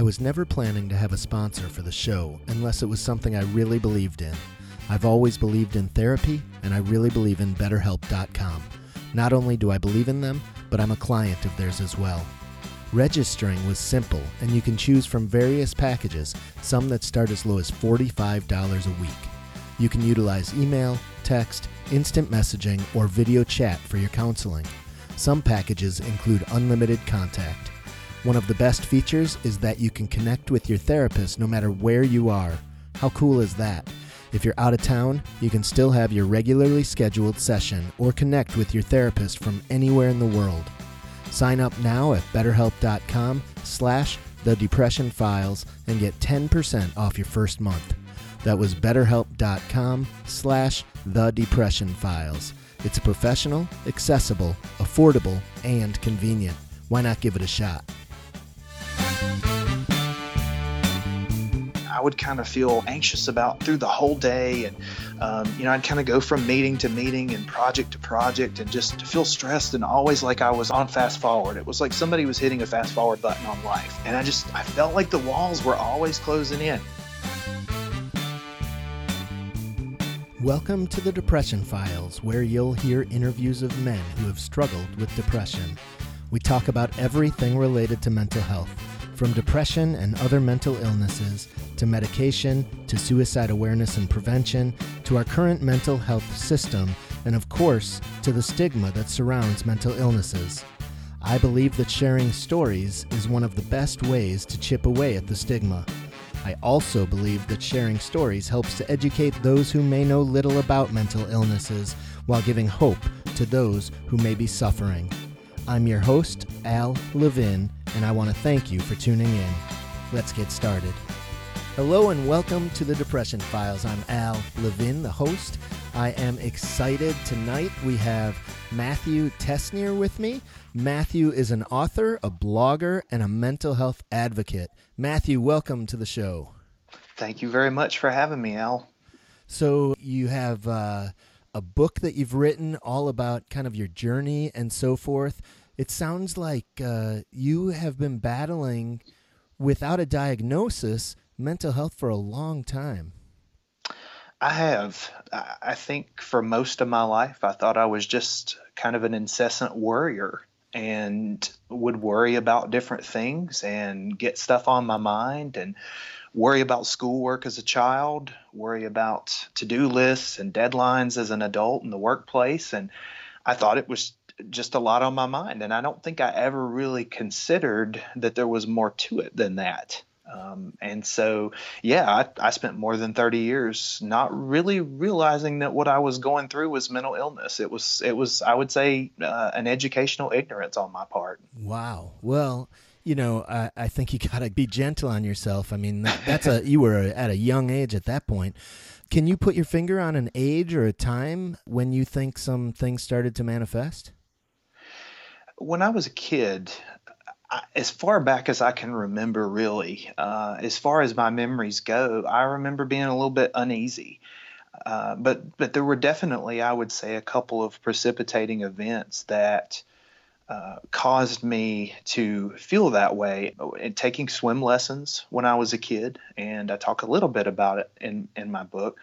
I was never planning to have a sponsor for the show unless it was something I really believed in. I've always believed in therapy, and I really believe in BetterHelp.com. Not only do I believe in them, but I'm a client of theirs as well. Registering was simple, and you can choose from various packages, some that start as low as $45 a week. You can utilize email, text, instant messaging, or video chat for your counseling. Some packages include unlimited contact. One of the best features is that you can connect with your therapist no matter where you are. How cool is that? If you're out of town, you can still have your regularly scheduled session or connect with your therapist from anywhere in the world. Sign up now at betterhelp.com slash the depression files and get 10% off your first month. That was betterhelp.com slash the depression files. It's professional, accessible, affordable, and convenient. Why not give it a shot? I would kind of feel anxious about through the whole day. And, um, you know, I'd kind of go from meeting to meeting and project to project and just feel stressed and always like I was on fast forward. It was like somebody was hitting a fast forward button on life. And I just, I felt like the walls were always closing in. Welcome to the Depression Files, where you'll hear interviews of men who have struggled with depression. We talk about everything related to mental health, from depression and other mental illnesses, to medication, to suicide awareness and prevention, to our current mental health system, and of course, to the stigma that surrounds mental illnesses. I believe that sharing stories is one of the best ways to chip away at the stigma. I also believe that sharing stories helps to educate those who may know little about mental illnesses while giving hope to those who may be suffering. I'm your host, Al Levin, and I want to thank you for tuning in. Let's get started. Hello and welcome to the Depression Files. I'm Al Levin, the host. I am excited tonight. We have Matthew Tessnear with me. Matthew is an author, a blogger, and a mental health advocate. Matthew, welcome to the show. Thank you very much for having me, Al. So, you have uh, a book that you've written all about kind of your journey and so forth. It sounds like uh, you have been battling without a diagnosis mental health for a long time. I have. I think for most of my life, I thought I was just kind of an incessant worrier and would worry about different things and get stuff on my mind and worry about schoolwork as a child, worry about to do lists and deadlines as an adult in the workplace. And I thought it was just a lot on my mind. And I don't think I ever really considered that there was more to it than that. Um, and so, yeah, I, I, spent more than 30 years not really realizing that what I was going through was mental illness. It was, it was, I would say, uh, an educational ignorance on my part. Wow. Well, you know, I, I think you got to be gentle on yourself. I mean, that, that's a, you were at a young age at that point. Can you put your finger on an age or a time when you think some things started to manifest? When I was a kid, as far back as I can remember, really, uh, as far as my memories go, I remember being a little bit uneasy. Uh, but but there were definitely, I would say, a couple of precipitating events that uh, caused me to feel that way. And taking swim lessons when I was a kid, and I talk a little bit about it in in my book.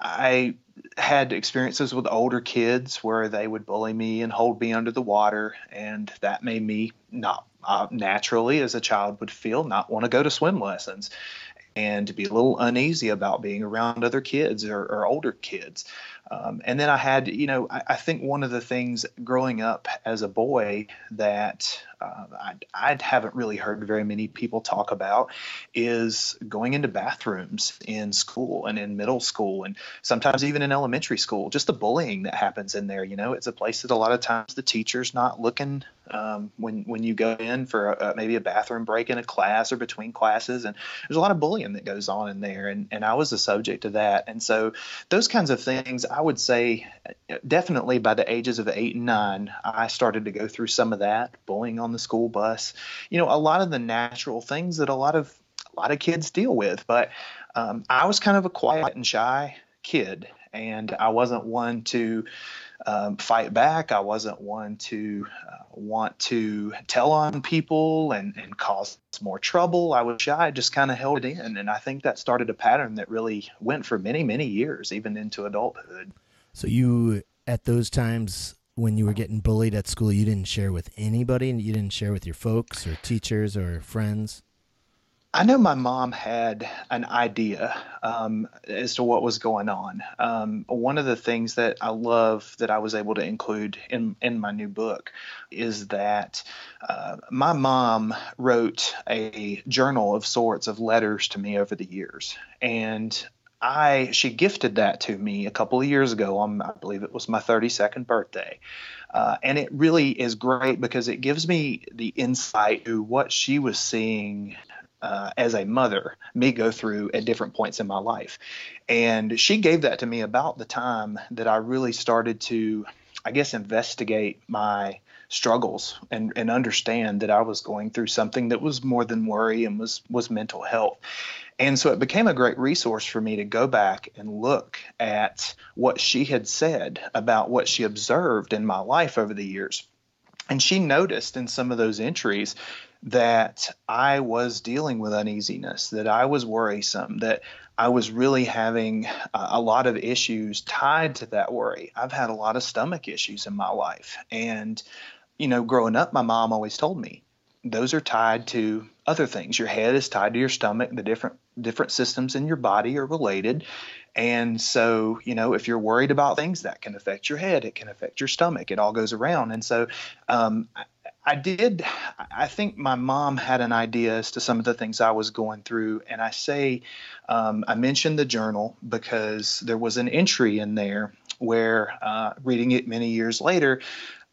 I had experiences with older kids where they would bully me and hold me under the water, and that made me not uh, naturally, as a child would feel, not want to go to swim lessons and to be a little uneasy about being around other kids or, or older kids. Um, and then I had, you know, I, I, think one of the things growing up as a boy that uh, I, I, haven't really heard very many people talk about is going into bathrooms in school and in middle school and sometimes even in elementary school. Just the bullying that happens in there. You know, it's a place that a lot of times the teacher's not looking um, when when you go in for a, maybe a bathroom break in a class or between classes, and there's a lot of bullying that goes on in there. And and I was the subject of that. And so those kinds of things, would say, definitely by the ages of eight and nine, I started to go through some of that bullying on the school bus. You know, a lot of the natural things that a lot of a lot of kids deal with. But um, I was kind of a quiet and shy kid, and I wasn't one to um, fight back. I wasn't one to uh, want to tell on people and, and cause more trouble. I was shy, just kind of held it in. And I think that started a pattern that really went for many, many years, even into adulthood. So you, at those times, when you were getting bullied at school, you didn't share with anybody and you didn't share with your folks or teachers or friends? I know my mom had an idea um, as to what was going on. Um, one of the things that I love that I was able to include in, in my new book is that uh, my mom wrote a journal of sorts of letters to me over the years. And I she gifted that to me a couple of years ago on I believe it was my 32nd birthday. Uh, and it really is great because it gives me the insight to what she was seeing uh, as a mother, me go through at different points in my life. And she gave that to me about the time that I really started to, I guess, investigate my struggles and, and understand that I was going through something that was more than worry and was was mental health. And so it became a great resource for me to go back and look at what she had said about what she observed in my life over the years. And she noticed in some of those entries that I was dealing with uneasiness, that I was worrisome, that I was really having a lot of issues tied to that worry. I've had a lot of stomach issues in my life. And, you know, growing up, my mom always told me those are tied to other things. Your head is tied to your stomach, the different different systems in your body are related. And so, you know, if you're worried about things, that can affect your head, it can affect your stomach, it all goes around. And so, um, I did. I think my mom had an idea as to some of the things I was going through. And I say, um, I mentioned the journal because there was an entry in there where, uh, reading it many years later,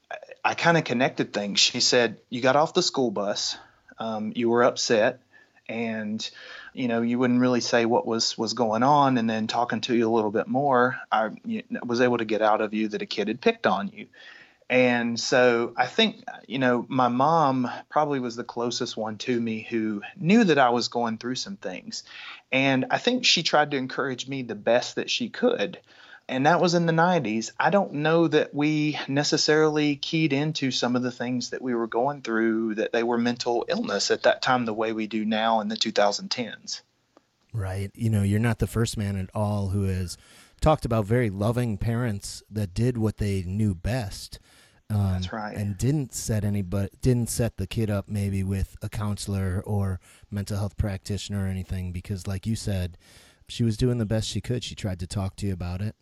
I, I kind of connected things. She said, You got off the school bus, um, you were upset, and you know you wouldn't really say what was was going on and then talking to you a little bit more i was able to get out of you that a kid had picked on you and so I think, you know, my mom probably was the closest one to me who knew that I was going through some things. And I think she tried to encourage me the best that she could. And that was in the 90s. I don't know that we necessarily keyed into some of the things that we were going through, that they were mental illness at that time, the way we do now in the 2010s. Right. You know, you're not the first man at all who has talked about very loving parents that did what they knew best um, That's right. And didn't set anybody didn't set the kid up maybe with a counselor or mental health practitioner or anything because, like you said, she was doing the best she could. She tried to talk to you about it.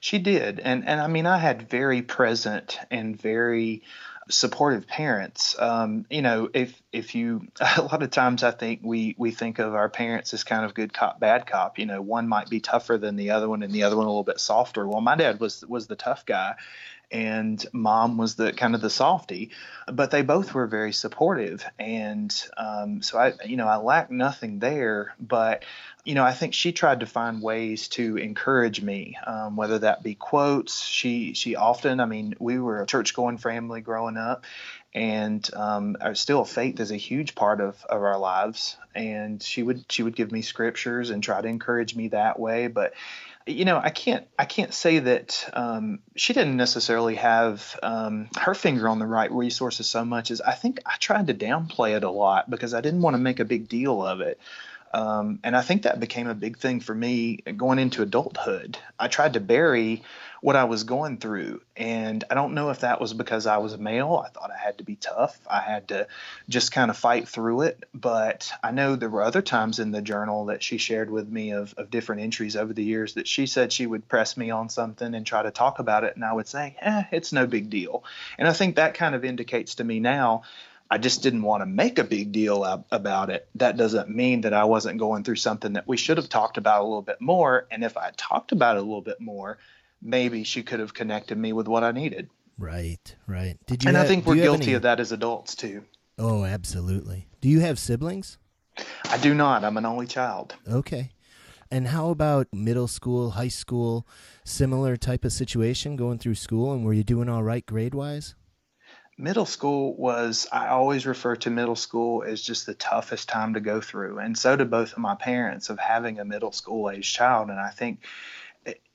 She did, and and I mean, I had very present and very supportive parents. Um, you know, if if you a lot of times I think we we think of our parents as kind of good cop, bad cop. You know, one might be tougher than the other one, and the other one a little bit softer. Well, my dad was was the tough guy, and mom was the kind of the softy, but they both were very supportive. And um, so I, you know, I lacked nothing there, but you know, I think she tried to find ways to encourage me, um, whether that be quotes. She she often, I mean, we were a church going family growing up, and um, still faith is a huge part of, of our lives. And she would she would give me scriptures and try to encourage me that way, but you know, I can't I can't say that um, she didn't necessarily have um, her finger on the right resources so much as I think I tried to downplay it a lot because I didn't want to make a big deal of it. Um, and I think that became a big thing for me going into adulthood. I tried to bury what I was going through. And I don't know if that was because I was a male. I thought I had to be tough. I had to just kind of fight through it. But I know there were other times in the journal that she shared with me of, of different entries over the years that she said she would press me on something and try to talk about it. And I would say, eh, it's no big deal. And I think that kind of indicates to me now. I just didn't want to make a big deal about it. That doesn't mean that I wasn't going through something that we should have talked about a little bit more. And if I talked about it a little bit more, maybe she could have connected me with what I needed. Right, right. Did you? And have, I think we're guilty any... of that as adults too. Oh, absolutely. Do you have siblings? I do not. I'm an only child. Okay. And how about middle school, high school, similar type of situation going through school? And were you doing all right grade wise? Middle school was, I always refer to middle school as just the toughest time to go through. And so did both of my parents of having a middle school age child. And I think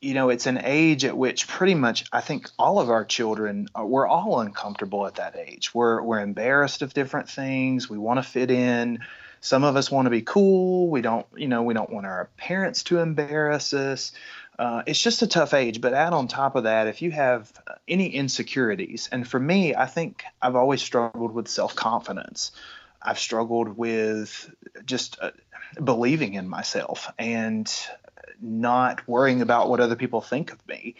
you know, it's an age at which pretty much I think all of our children are, we're all uncomfortable at that age. We're we're embarrassed of different things. We want to fit in. Some of us want to be cool. We don't, you know, we don't want our parents to embarrass us. Uh, it's just a tough age. But add on top of that, if you have any insecurities, and for me, I think I've always struggled with self confidence. I've struggled with just uh, believing in myself and not worrying about what other people think of me.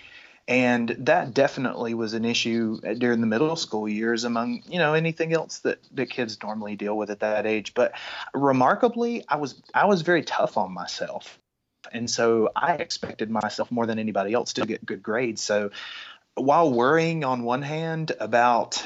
And that definitely was an issue during the middle school years among, you know, anything else that, that kids normally deal with at that age. But remarkably, I was I was very tough on myself. And so I expected myself more than anybody else to get good grades. So while worrying on one hand about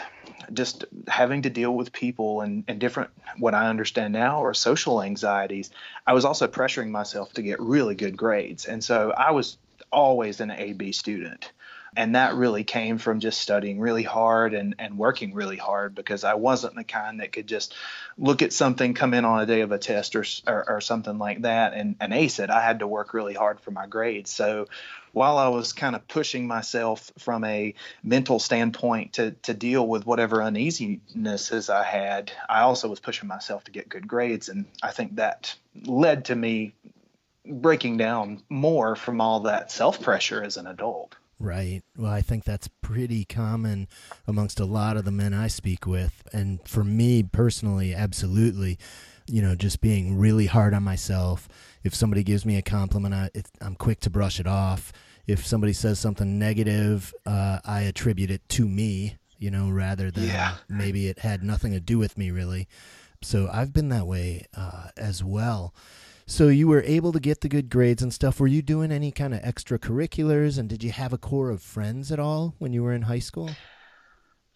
just having to deal with people and, and different what I understand now are social anxieties, I was also pressuring myself to get really good grades. And so I was always an AB student. And that really came from just studying really hard and, and working really hard because I wasn't the kind that could just look at something, come in on a day of a test or, or, or something like that and, and ace it. I had to work really hard for my grades. So while I was kind of pushing myself from a mental standpoint to, to deal with whatever uneasinesses I had, I also was pushing myself to get good grades. And I think that led to me breaking down more from all that self pressure as an adult. Right. Well, I think that's pretty common amongst a lot of the men I speak with. And for me personally, absolutely, you know, just being really hard on myself. If somebody gives me a compliment, I, am quick to brush it off. If somebody says something negative, uh, I attribute it to me, you know, rather than yeah. maybe it had nothing to do with me, really. So I've been that way uh, as well. So you were able to get the good grades and stuff. Were you doing any kind of extracurriculars and did you have a core of friends at all when you were in high school?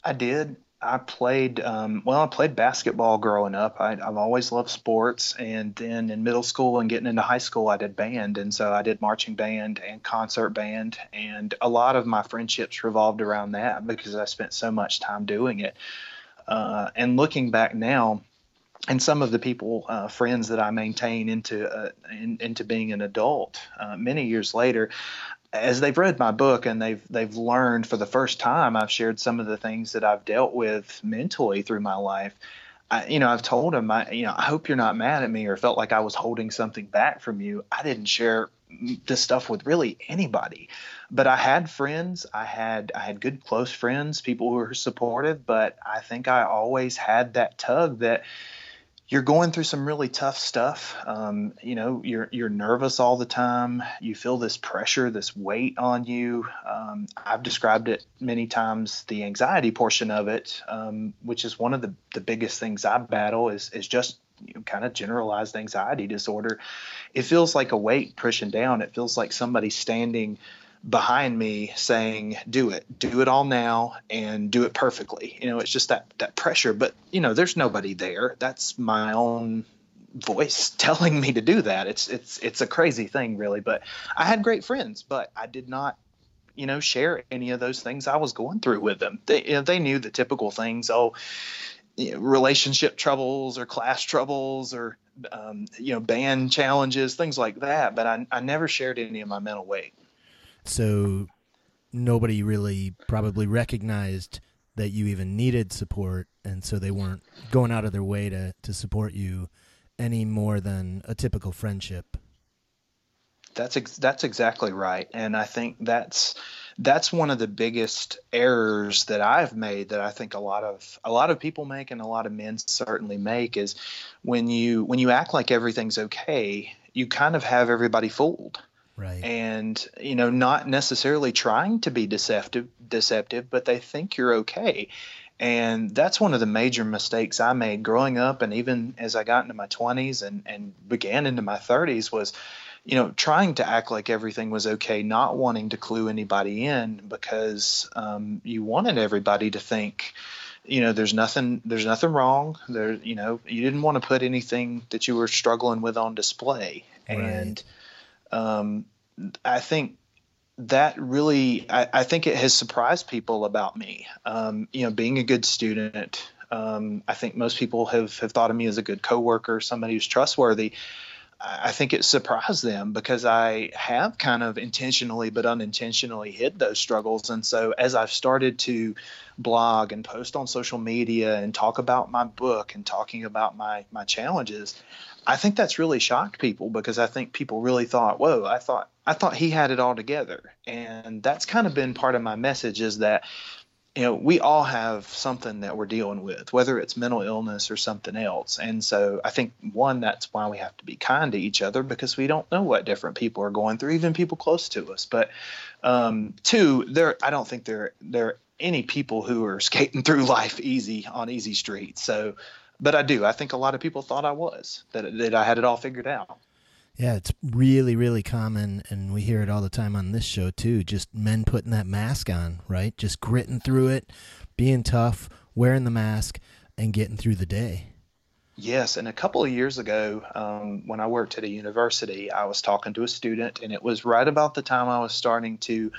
I did. I played um, well. I played basketball growing up. I, have always loved sports, and then in middle school and getting into high school, I did band, and so I did marching band and concert band, and a lot of my friendships revolved around that because I spent so much time doing it. Uh, and looking back now, and some of the people, uh, friends that I maintain into uh, in, into being an adult uh, many years later, as they've read my book and they've they've learned for the first time, I've shared some of the things that I've dealt with mentally through my life. I, you know, I've told them, I, you know, I hope you're not mad at me or felt like I was holding something back from you. I didn't share this stuff with really anybody, but I had friends. I had I had good close friends, people who were supportive. But I think I always had that tug that you're going through some really tough stuff. Um, you know, you're you're nervous all the time. You feel this pressure, this weight on you. Um, I've described it many times. The anxiety portion of it, um, which is one of the the biggest things I battle, is is just you know, kind of generalized anxiety disorder. It feels like a weight pushing down. It feels like somebody standing behind me saying do it. Do it all now and do it perfectly. You know it's just that that pressure but you know there's nobody there. That's my own voice telling me to do that. It's it's it's a crazy thing really but i had great friends but i did not you know share any of those things i was going through with them. They you know, they knew the typical things oh you know, relationship troubles or class troubles or um, you know band challenges things like that but I, I never shared any of my mental weight so nobody really probably recognized that you even needed support and so they weren't going out of their way to to support you any more than a typical friendship that's ex- that's exactly right and i think that's that's one of the biggest errors that I've made that I think a lot of a lot of people make and a lot of men certainly make is when you when you act like everything's okay, you kind of have everybody fooled. Right. And you know, not necessarily trying to be deceptive deceptive, but they think you're okay. And that's one of the major mistakes I made growing up and even as I got into my 20s and and began into my 30s was you know, trying to act like everything was okay, not wanting to clue anybody in because um, you wanted everybody to think, you know, there's nothing, there's nothing wrong. There, you know, you didn't want to put anything that you were struggling with on display, right. and um, I think that really, I, I, think it has surprised people about me. Um, you know, being a good student, um, I think most people have, have thought of me as a good coworker, somebody who's trustworthy. I think it surprised them because I have kind of intentionally but unintentionally hid those struggles. And so as I've started to blog and post on social media and talk about my book and talking about my my challenges, I think that's really shocked people because I think people really thought, "Whoa, I thought I thought he had it all together." And that's kind of been part of my message is that you know, we all have something that we're dealing with, whether it's mental illness or something else. And so I think one, that's why we have to be kind to each other because we don't know what different people are going through, even people close to us. But um, two, there, I don't think there there are any people who are skating through life easy on easy streets. So, but I do. I think a lot of people thought I was that that I had it all figured out. Yeah, it's really, really common, and we hear it all the time on this show too. Just men putting that mask on, right? Just gritting through it, being tough, wearing the mask, and getting through the day. Yes, and a couple of years ago, um, when I worked at a university, I was talking to a student, and it was right about the time I was starting to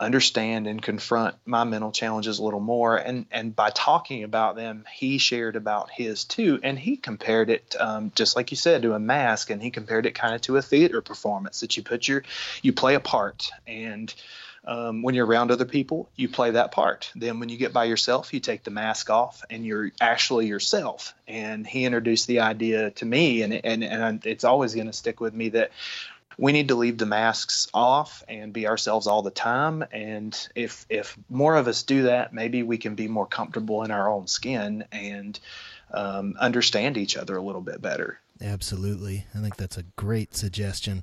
understand and confront my mental challenges a little more and and by talking about them he shared about his too and he compared it um, just like you said to a mask and he compared it kind of to a theater performance that you put your you play a part and um, when you're around other people, you play that part. Then when you get by yourself, you take the mask off and you're actually yourself. And he introduced the idea to me, and and and it's always going to stick with me that we need to leave the masks off and be ourselves all the time. And if if more of us do that, maybe we can be more comfortable in our own skin and um, understand each other a little bit better. Absolutely, I think that's a great suggestion.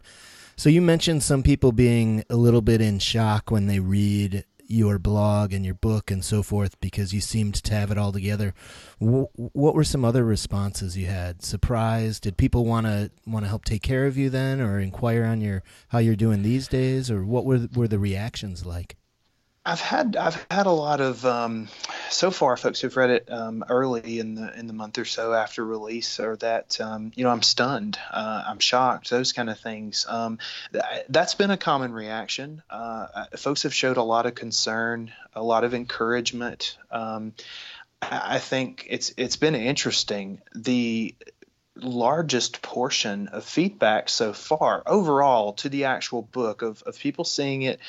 So you mentioned some people being a little bit in shock when they read your blog and your book and so forth because you seemed to have it all together. W- what were some other responses you had? Surprised? Did people want to want to help take care of you then, or inquire on your how you're doing these days, or what were were the reactions like? I've had I've had a lot of um, so far folks who've read it um, early in the in the month or so after release or that um, you know I'm stunned uh, I'm shocked those kind of things. Um, th- that's been a common reaction. Uh, folks have showed a lot of concern a lot of encouragement. Um, I think it's it's been interesting. The largest portion of feedback so far overall to the actual book of, of people seeing it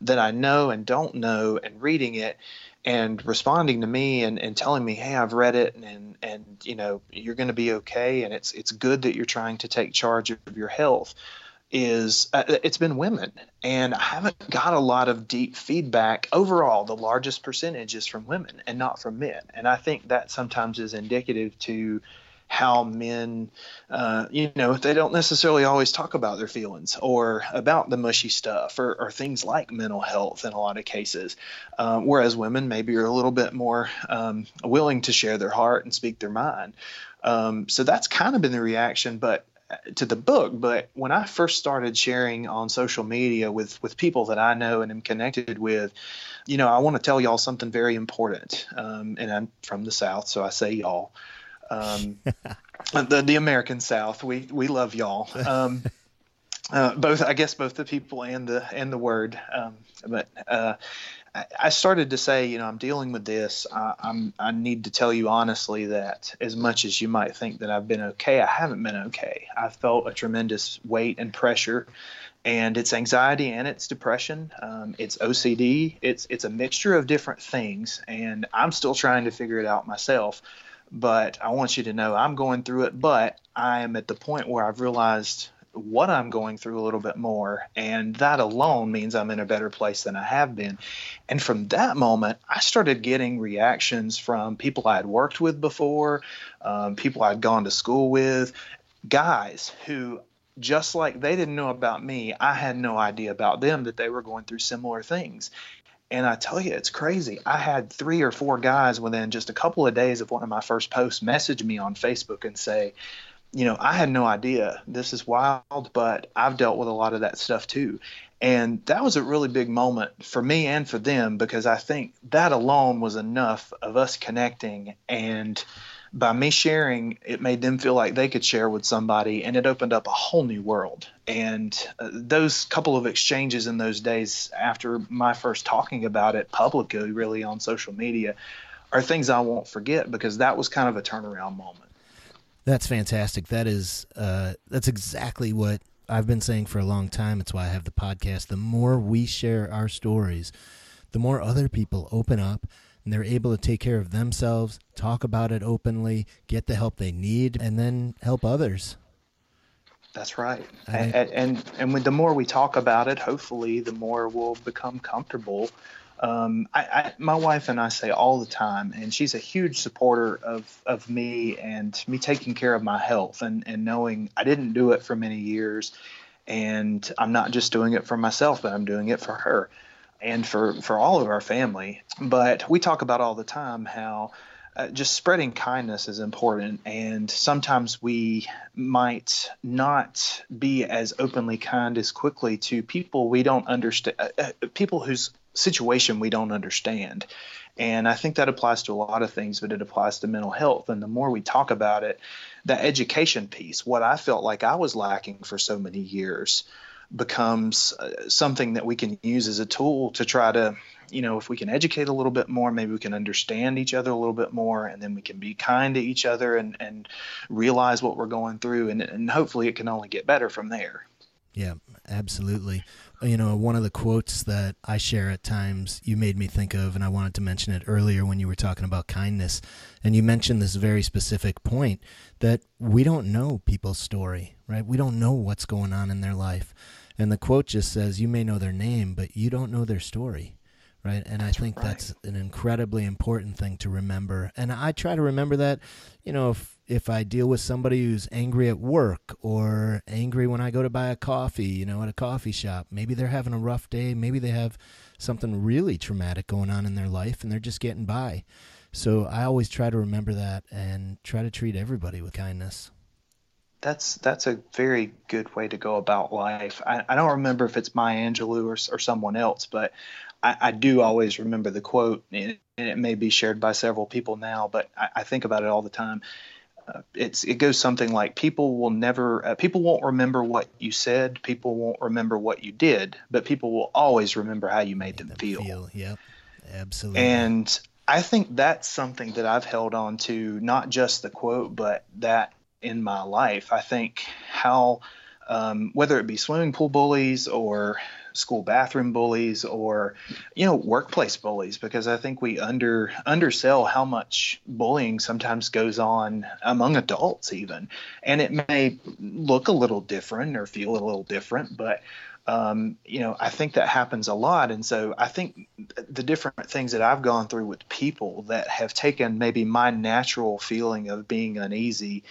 that I know and don't know and reading it and responding to me and, and telling me, hey, I've read it and, and you know, you're going to be okay and it's it's good that you're trying to take charge of your health is uh, it's been women. And I haven't got a lot of deep feedback. Overall the largest percentage is from women and not from men. And I think that sometimes is indicative to how men, uh, you know, they don't necessarily always talk about their feelings or about the mushy stuff or, or things like mental health in a lot of cases. Um, whereas women maybe are a little bit more um, willing to share their heart and speak their mind. Um, so that's kind of been the reaction, but uh, to the book. But when I first started sharing on social media with with people that I know and am connected with, you know, I want to tell y'all something very important. Um, and I'm from the South, so I say y'all. Um, the the American South, we we love y'all. Um, uh, both, I guess, both the people and the and the word. Um, but uh, I, I, started to say, you know, I'm dealing with this. I, I'm I need to tell you honestly that as much as you might think that I've been okay, I haven't been okay. I felt a tremendous weight and pressure and it's anxiety and it's depression. Um, it's OCD. It's it's a mixture of different things, and I'm still trying to figure it out myself but I want you to know I'm going through it, but I am at the point where I've realized what I'm going through a little bit more. And that alone means I'm in a better place than I have been. And from that moment, I started getting reactions from people I had worked with before, um, people I'd gone to school with, guys who just like they didn't know about me, I had no idea about them that they were going through similar things. And I tell you, it's crazy. I had three or four guys within just a couple of days of one of my first posts message me on Facebook and say, you know, I had no idea. This is wild, but I've dealt with a lot of that stuff too. And that was a really big moment for me and for them because I think that alone was enough of us connecting and by me sharing, it made them feel like they could share with somebody, and it opened up a whole new world. And uh, those couple of exchanges in those days after my first talking about it publicly, really on social media, are things I won't forget because that was kind of a turnaround moment. That's fantastic. That is uh, that's exactly what I've been saying for a long time. It's why I have the podcast. The more we share our stories, the more other people open up and they're able to take care of themselves, talk about it openly, get the help they need, and then help others. That's right. And, and and with the more we talk about it, hopefully, the more we'll become comfortable. Um, I, I, my wife and I say all the time, and she's a huge supporter of, of me and me taking care of my health and, and knowing I didn't do it for many years. And I'm not just doing it for myself, but I'm doing it for her and for, for all of our family. But we talk about all the time how uh, just spreading kindness is important. And sometimes we might not be as openly kind as quickly to people we don't understand, uh, uh, people whose situation we don't understand. And I think that applies to a lot of things, but it applies to mental health. And the more we talk about it, the education piece, what I felt like I was lacking for so many years, becomes uh, something that we can use as a tool to try to you know, if we can educate a little bit more, maybe we can understand each other a little bit more, and then we can be kind to each other and, and realize what we're going through, and, and hopefully it can only get better from there. Yeah, absolutely. You know, one of the quotes that I share at times you made me think of, and I wanted to mention it earlier when you were talking about kindness. And you mentioned this very specific point that we don't know people's story, right? We don't know what's going on in their life. And the quote just says, You may know their name, but you don't know their story right? And I think right. that's an incredibly important thing to remember. And I try to remember that, you know, if if I deal with somebody who's angry at work or angry when I go to buy a coffee, you know, at a coffee shop, maybe they're having a rough day, maybe they have something really traumatic going on in their life and they're just getting by. So I always try to remember that and try to treat everybody with kindness that's that's a very good way to go about life. I, I don't remember if it's Maya Angelou or, or someone else, but I, I, do always remember the quote, and it may be shared by several people now, but I, I think about it all the time. Uh, it's it goes something like people will never uh, people won't remember what you said, people won't remember what you did, but people will always remember how you made, them, them, feel. feel. Yep, absolutely. And I think that's something that I've held on to, not just the quote, but that in my life. I think how um, whether it be swimming pool bullies or school bathroom bullies or you know workplace bullies because I think we under undersell how much bullying sometimes goes on among adults even. And it may look a little different or feel a little different but um, you know I think that happens a lot. And so I think the different things that I've gone through with people that have taken maybe my natural feeling of being uneasy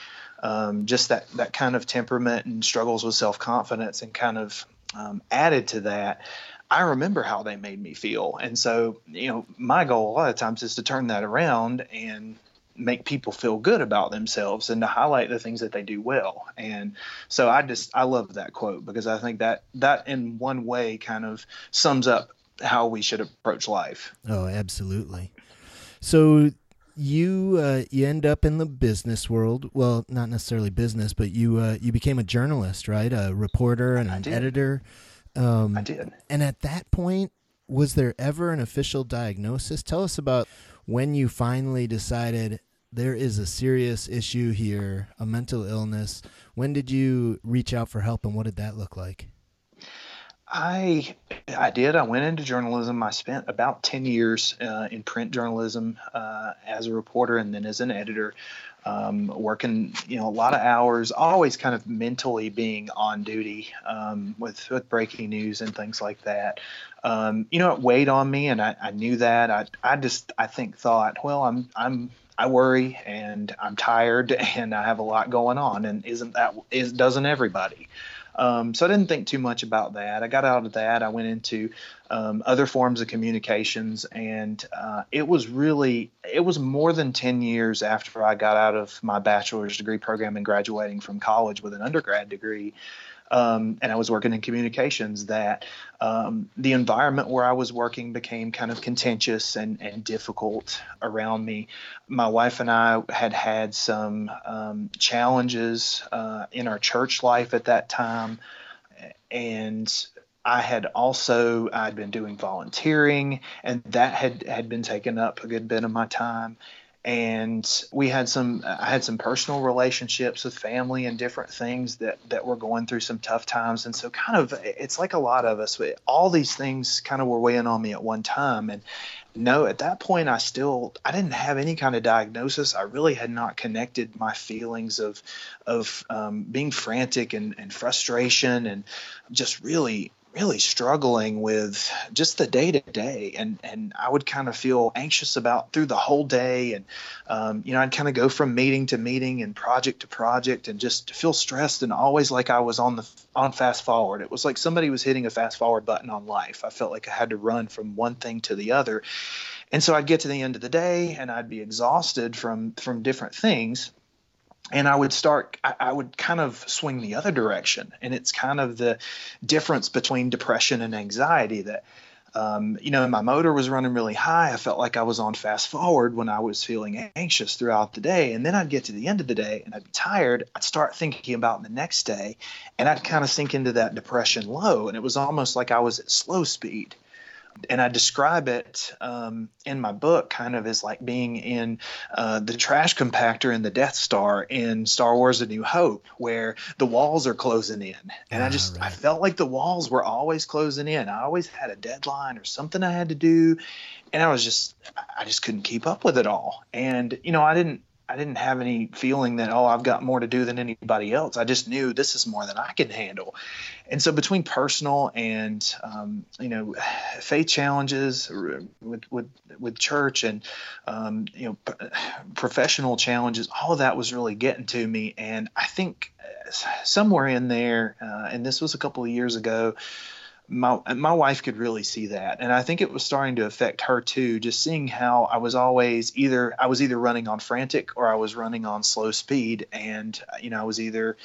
um, just that that kind of temperament and struggles with self confidence and kind of um, added to that, I remember how they made me feel. And so, you know, my goal a lot of times is to turn that around and make people feel good about themselves and to highlight the things that they do well. And so I just I love that quote because I think that that in one way kind of sums up how we should approach life. Oh, absolutely. So you uh, you end up in the business world. Well, not necessarily business, but you uh, you became a journalist, right? A reporter and an editor. Um, I did. And at that point, was there ever an official diagnosis? Tell us about when you finally decided there is a serious issue here, a mental illness. When did you reach out for help, and what did that look like? I I did. I went into journalism. I spent about ten years uh, in print journalism uh, as a reporter and then as an editor, um, working you know a lot of hours, always kind of mentally being on duty um, with with breaking news and things like that. Um, you know, it weighed on me, and I, I knew that. I I just I think thought, well, I'm I'm I worry and I'm tired and I have a lot going on, and isn't that is doesn't everybody? Um, so I didn't think too much about that. I got out of that. I went into um, other forms of communications, and uh, it was really it was more than ten years after I got out of my bachelor's degree program and graduating from college with an undergrad degree um, and I was working in communications, that um, the environment where I was working became kind of contentious and, and difficult around me. My wife and I had had some um, challenges uh, in our church life at that time, and I had also I'd been doing volunteering, and that had had been taking up a good bit of my time and we had some I had some personal relationships with family and different things that that were going through some tough times. And so kind of it's like a lot of us all these things kind of were weighing on me at one time. And no at that point I still I didn't have any kind of diagnosis. I really had not connected my feelings of of um, being frantic and, and frustration and just really really struggling with just the day to day and and I would kind of feel anxious about through the whole day and um, you know I'd kind of go from meeting to meeting and project to project and just feel stressed and always like I was on the on fast forward. It was like somebody was hitting a fast forward button on life. I felt like I had to run from one thing to the other. And so I'd get to the end of the day and I'd be exhausted from from different things and I would start, I, would kind of swing the other direction. And it's kind of the difference between depression and anxiety that, um, you know, my motor was running really high. I felt like I was on fast forward when I was feeling anxious throughout the day. And then I'd get to the end of the day and I'd be tired. I'd start thinking about the next day and I'd kind of sink into that depression low. And it was almost like I was at slow speed and I describe it um, in my book kind of as like being in uh, the trash compactor in the Death Star in Star Wars: A New Hope, where the walls are closing in, and I ah, just right. I felt like the walls were always closing in. I always had a deadline or something I had to do, and I was just I just couldn't keep up with it all. And you know I didn't I didn't have any feeling that oh I've got more to do than anybody else. I just knew this is more than I can handle, and so between personal and um, you know faith challenges with with with church and um, you know p- professional challenges, all of that was really getting to me, and I think uh, somewhere in there, uh, and this was a couple of years ago my my wife could really see that and i think it was starting to affect her too just seeing how i was always either i was either running on frantic or i was running on slow speed and uh, you know i was either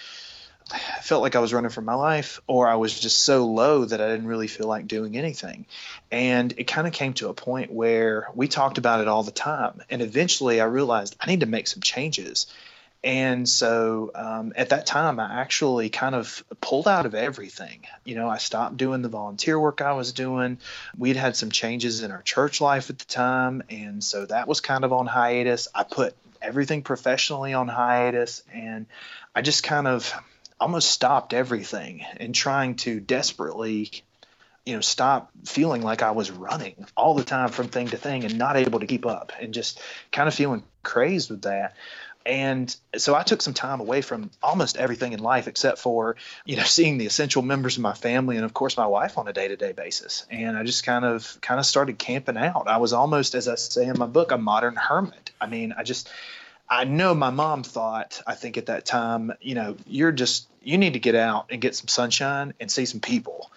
I felt like I was running for my life, or I was just so low that I didn't really feel like doing anything. And it kind of came to a point where we talked about it all the time. And eventually I realized I need to make some changes. And so um, at that time, I actually kind of pulled out of everything. You know, I stopped doing the volunteer work I was doing. We'd had some changes in our church life at the time. And so that was kind of on hiatus. I put everything professionally on hiatus. And I just kind of almost stopped everything and trying to desperately you know stop feeling like i was running all the time from thing to thing and not able to keep up and just kind of feeling crazed with that and so I took some time away from almost everything in life except for, you know, seeing the essential members of my family and of course my wife on a day-to-day basis. And I just kind of kind of started camping out. I was almost as I say in my book a modern hermit. I mean, I just I know my mom thought, I think at that time, you know, you're just you need to get out and get some sunshine and see some people.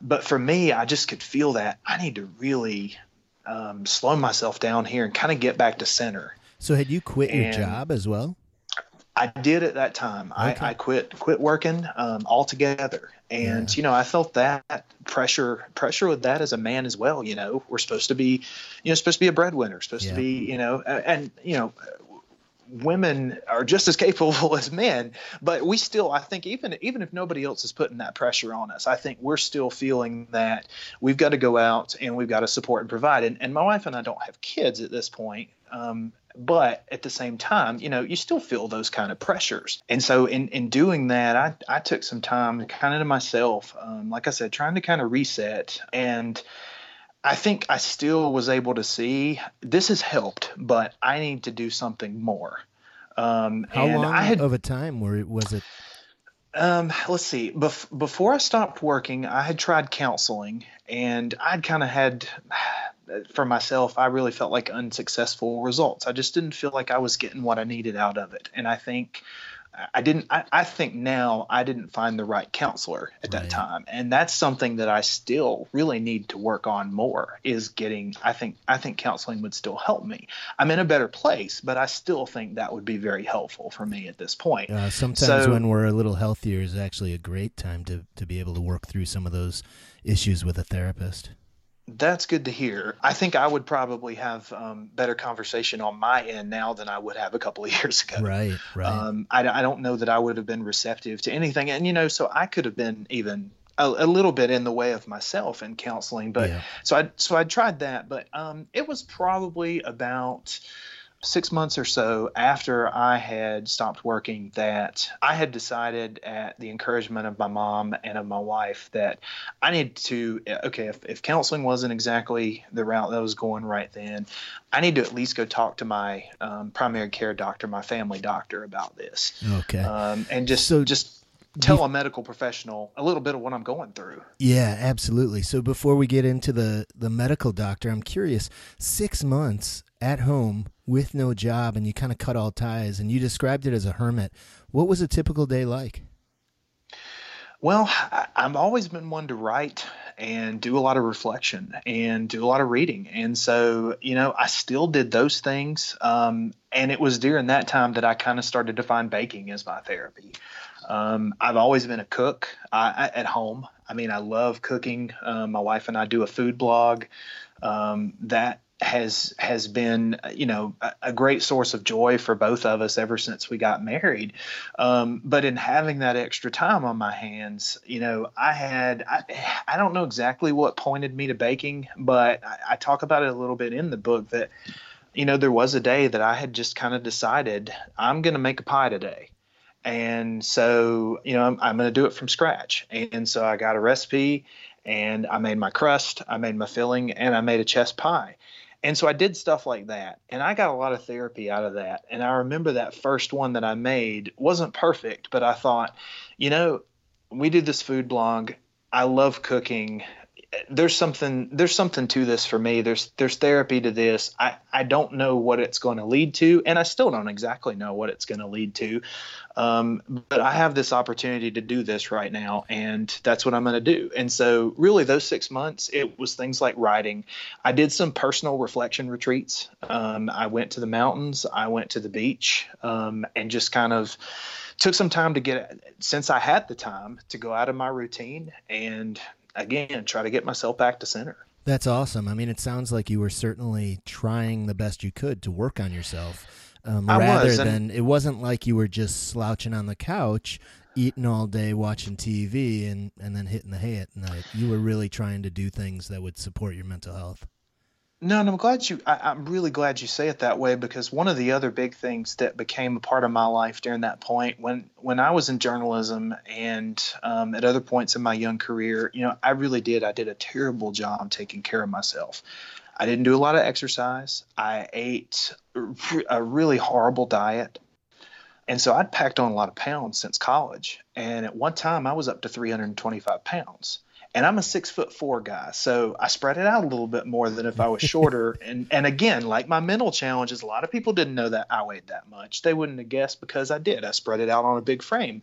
But for me, I just could feel that I need to really um, slow myself down here and kind of get back to center so had you quit your job as well? I did at that time. Okay. I, I quit quit working um, altogether, and yeah. you know I felt that pressure pressure with that as a man as well. You know we're supposed to be, you know, supposed to be a breadwinner, supposed yeah. to be, you know, and you know women are just as capable as men but we still i think even even if nobody else is putting that pressure on us i think we're still feeling that we've got to go out and we've got to support and provide and, and my wife and i don't have kids at this point um, but at the same time, you know, you still feel those kind of pressures. And so in, in doing that, I, I took some time kind of to myself, um, like I said, trying to kind of reset. And I think I still was able to see this has helped, but I need to do something more. Um, How long had, of a time were it, was it? Um, let's see. Bef- before I stopped working, I had tried counseling, and I'd kind of had for myself, I really felt like unsuccessful results. I just didn't feel like I was getting what I needed out of it. And I think I didn't, I, I think now I didn't find the right counselor at that time. And that's something that I still really need to work on more is getting, I think, I think counseling would still help me. I'm in a better place, but I still think that would be very helpful for me at this point. Uh, sometimes so, when we're a little healthier is actually a great time to, to be able to work through some of those issues with a therapist. That's good to hear. I think I would probably have um, better conversation on my end now than I would have a couple of years ago. Right, right. Um, I, I, don't know that I would have been receptive to anything, and you know, so I could have been even a, a little bit in the way of myself in counseling. But yeah. so I so I tried that, but um, it was probably about six months or so after I had stopped working that I had decided, at the encouragement of my mom and of my wife, that I need to, okay, if, if counseling wasn't exactly the route that was going right then, I need to at least go talk to my um, primary care doctor, my family doctor about this. Okay. Um, and just, so just, tell a medical professional a little bit of what I'm going through. Yeah, absolutely. So before we get into the the medical doctor, I'm curious. Six months at home with no job and you kind of cut all ties and you described it as a hermit. What was a typical day like? Well, I've always been one to write and do a lot of reflection and do a lot of reading. And so, you know, I still did those things. Um, and it was during that time that I kind of started to find baking as my therapy. Um, I've always been a cook I, I, at home. I mean, I love cooking. Um, my wife and I do a food blog. Um, that has has been you know a, a, great source of joy for both of us ever since we got married um, but in having that extra time on my hands you know i had i, I don't know exactly what pointed me to baking but I, I talk about it a little bit in the book that you know there was a day that i had just kind of decided i'm going to make a pie today and so you know i'm, I'm going to do it from scratch and so i got a recipe and i made my crust i made my filling and i made a chess pie and so I did stuff like that. And I got a lot of therapy out of that. And I remember that first one that I made wasn't perfect, but I thought, you know, we did this food blog. I love cooking there's something there's something to this for me. There's there's therapy to this. I I don't know what it's going to lead to, and I still don't exactly know what it's going to lead to. Um, but I have this opportunity to do this right now, and that's what I'm going to do. And so, really, those six months, it was things like writing. I did some personal reflection retreats. Um, I went to the mountains. I went to the beach, um, and just kind of took some time to get since I had the time to go out of my routine and again try to get myself back to center. That's awesome. I mean, it sounds like you were certainly trying the best you could to work on yourself. Um, rather was, than it wasn't like you were just slouching on the couch, eating all day, watching TV, and and then hitting the hay at night. You were really trying to do things that would support your mental health. No, and I'm glad you. I, am really glad you say it that way because one of the other big things that became a part of my life during that point, when when I was in journalism and um, at other points in my young career, you know, I really did. I did a terrible job taking care of myself. I didn't do a lot of exercise. I ate a really horrible diet. And so I'd packed on a lot of pounds since college. And at one time, I was up to 325 pounds and I'm a six foot four guy, so I spread it out a little bit more than if I was shorter. and and again, like my mental challenges, a lot of people didn't know that I weighed that much. They wouldn't have guessed because I did. I spread it out on a big frame.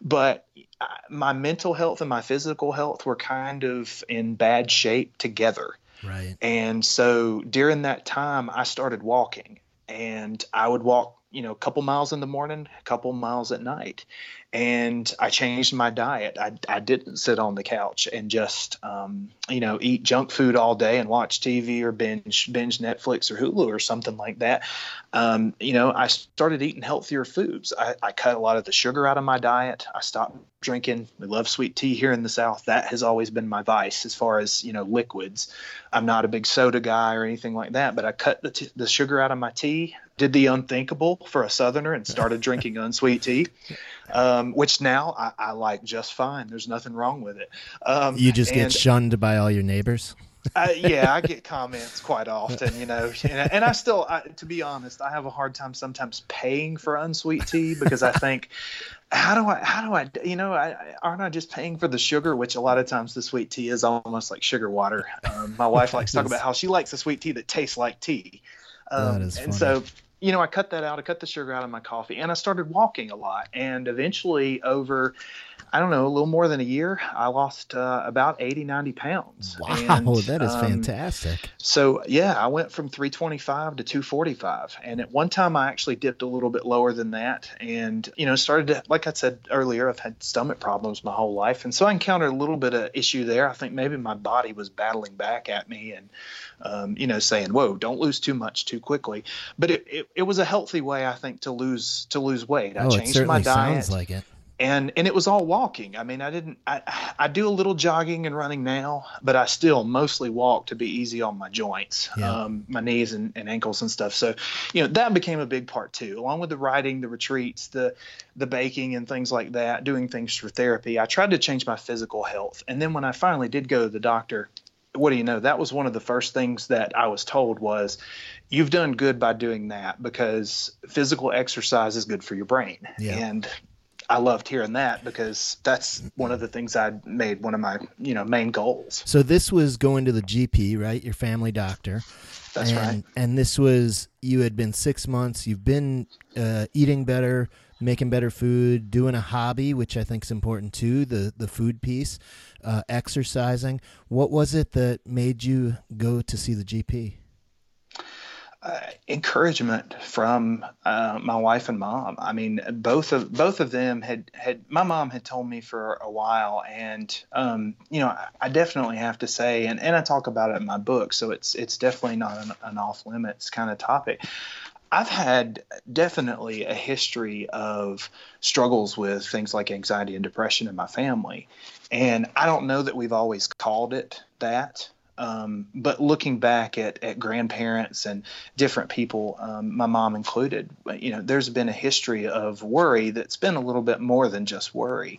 But uh, my mental health and my physical health were kind of in bad shape together. Right. And so during that time, I started walking, and I would walk you know, a couple miles in the morning, a couple miles at night. And I changed my diet. I, I didn't sit on the couch and just, um, you know, eat junk food all day and watch TV or binge binge Netflix or Hulu or something like that. Um, you know, I started eating healthier foods. I, I cut a lot of the sugar out of my diet. I stopped drinking. We love sweet tea here in the South. That has always been my vice as far as you know liquids. I'm not a big soda guy or anything like that, but I cut the, t- the sugar out of my tea did the unthinkable for a Southerner and started drinking unsweet tea, um, which now I, I, like just fine. There's nothing wrong with it. Um, you just get shunned by all your neighbors. uh, yeah, I get comments quite often, you know, and, and I still, I, to be honest, I have a hard time sometimes paying for unsweet tea because I think, how do I, how do I, you know, I, aren't I just paying for the sugar, which a lot of times the sweet tea is almost like sugar water. Um, my wife likes to talk about how she likes a sweet tea that tastes like tea. Um, and so you know, I cut that out. I cut the sugar out of my coffee, and I started walking a lot. And eventually, over, I don't know, a little more than a year, I lost uh, about 80, 90 pounds. Wow, and, that is um, fantastic. So yeah, I went from 325 to 245, and at one time I actually dipped a little bit lower than that, and you know, started to, like I said earlier, I've had stomach problems my whole life, and so I encountered a little bit of issue there. I think maybe my body was battling back at me, and um, you know, saying, "Whoa, don't lose too much too quickly." But it, it, it, was a healthy way, I think, to lose to lose weight. I oh, changed my diet. Sounds like it. And and it was all walking. I mean, I didn't. I I do a little jogging and running now, but I still mostly walk to be easy on my joints, yeah. um, my knees and, and ankles and stuff. So, you know, that became a big part too, along with the writing, the retreats, the the baking and things like that. Doing things for therapy. I tried to change my physical health, and then when I finally did go to the doctor, what do you know? That was one of the first things that I was told was, you've done good by doing that because physical exercise is good for your brain. Yeah. And I loved hearing that because that's one of the things I made one of my you know main goals. So this was going to the GP, right? Your family doctor. That's and, right. And this was you had been six months. You've been uh, eating better, making better food, doing a hobby, which I think is important too. The the food piece, uh, exercising. What was it that made you go to see the GP? Uh, encouragement from uh, my wife and mom. I mean, both of both of them had had my mom had told me for a while, and um, you know, I, I, definitely have to say, and, and I talk about it in my book, so it's it's definitely not an, an off limits kind of topic. I've had definitely a history of struggles with things like anxiety and depression in my family. And I don't know that we've always called it that. Um, but looking back at, at grandparents and different people, um, my mom included, you know, there's been a history of worry that's been a little bit more than just worry.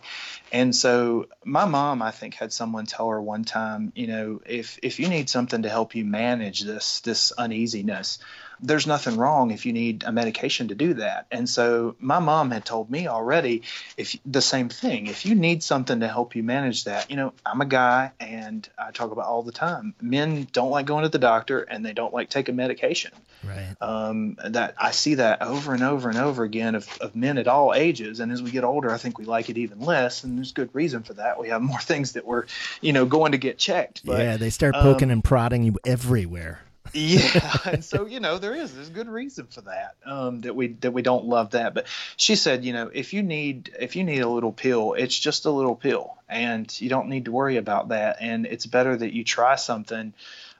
And so my mom, I think, had someone tell her one time, you know, if if you need something to help you manage this this uneasiness, there's nothing wrong if you need a medication to do that. And so my mom had told me already if the same thing, if you need something to help you manage that, you know, I'm a guy and I talk about all the time. Men don't like going to the doctor and they don't like taking medication. Right. Um, that I see that over and over and over again of, of men at all ages. And as we get older, I think we like it even less. And there's good reason for that. We have more things that we're, you know, going to get checked. But, yeah, they start poking um, and prodding you everywhere yeah, and so you know there is there's good reason for that um, that we that we don't love that. But she said, you know, if you need if you need a little pill, it's just a little pill, and you don't need to worry about that. And it's better that you try something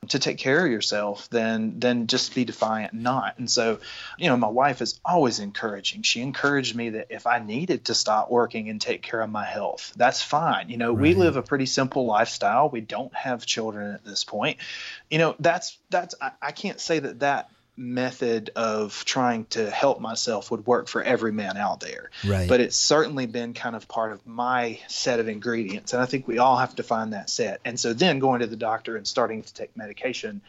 to take care of yourself than than just be defiant and not. And so, you know, my wife is always encouraging. She encouraged me that if I needed to stop working and take care of my health, that's fine. You know, right. we live a pretty simple lifestyle. We don't have children at this point. You know, that's that's I, I can't say that that method of trying to help myself would work for every man out there. Right. But it's certainly been kind of part of my set of ingredients. And I think we all have to find that set. And so then going to the doctor and starting to take medication.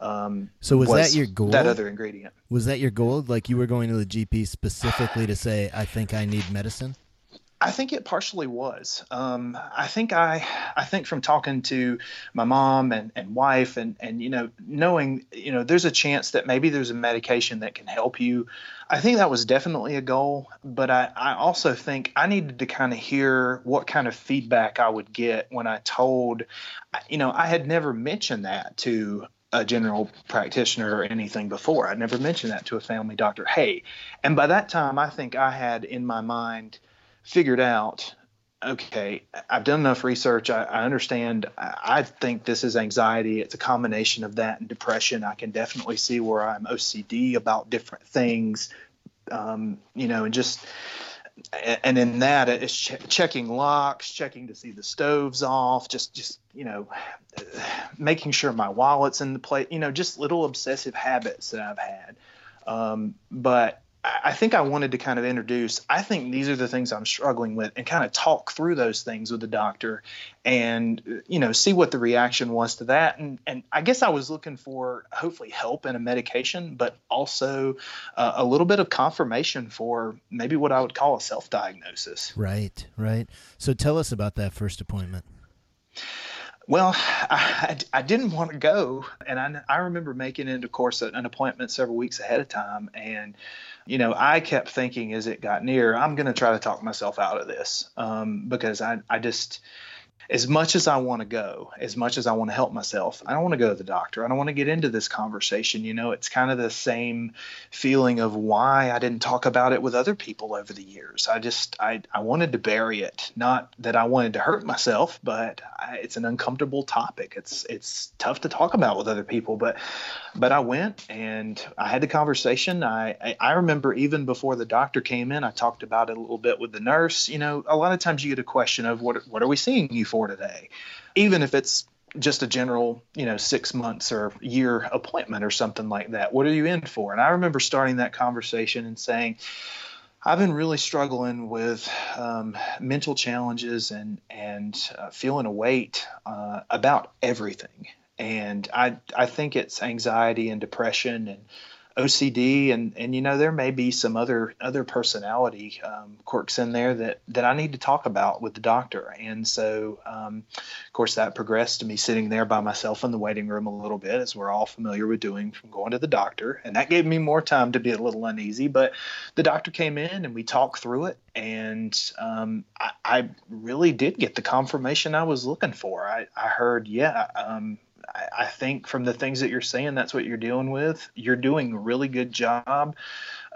Um, so was, was, that your goal? That other ingredient. Was that your goal? Like you were going to the GP specifically to say, I think I need medicine? I think it partially was. Um, I think I, I think from talking to my mom and, and wife and, and, you know, knowing, you know, there's a chance that maybe there's a medication that can help you. I think that was definitely a goal, but I, I also think I needed to kind of hear what kind of feedback I would get when I told, you know, I had never mentioned that to a general practitioner or anything before. I'd never mentioned that to a family doctor. Hey, and by that time, I think I had in my mind figured out okay, I've done enough research. I, I, understand. I think this is anxiety. It's a combination of that and depression. I can definitely see where I'm OCD about different things, um, you know, and just. And in that, it's ch- checking locks, checking to see the stoves off, just, just you know, making sure my wallet's in the place. You know, just little obsessive habits that I've had. Um, but I think I wanted to kind of introduce, I think these are the things I'm struggling with and kind of talk through those things with the doctor and, you know, see what the reaction was to that. And, and I guess I was looking for hopefully help and a medication, but also uh, a little bit of confirmation for maybe what I would call a self diagnosis. Right, right. So tell us about that first appointment. Well, I, I didn't want to go, and I, I remember making it, of course, an appointment several weeks ahead of time, and you know, I kept thinking as it got near, I'm going to try to talk myself out of this um, because I, I just, as much as I want to go, as much as I want to help myself, I don't want to go to the doctor. I don't want to get into this conversation. You know, it's kind of the same feeling of why I didn't talk about it with other people over the years. I just, I, I wanted to bury it. Not that I wanted to hurt myself, but I, it's an uncomfortable topic. It's, it's tough to talk about with other people, but, but I went and I had the conversation. I, I, I remember even before the doctor came in, I talked about it a little bit with the nurse. You know, a lot of times you get a question of what, what are we seeing you for? For today, even if it's just a general, you know, six months or year appointment or something like that. What are you in for? And I remember starting that conversation and saying, I've been really struggling with um, mental challenges and and uh, feeling a weight uh, about everything, and I I think it's anxiety and depression and OCD and and you know there may be some other other personality um, quirks in there that that I need to talk about with the doctor. And so um, of course that progressed to me sitting there by myself in the waiting room a little bit as we're all familiar with doing from going to the doctor. And that gave me more time to be a little uneasy but the doctor came in and we talked through it. And um, I, I, really did get the confirmation I was looking for. I, I heard yeah um, I, think from the things that you're saying, that's what you're dealing with. You're doing a really good job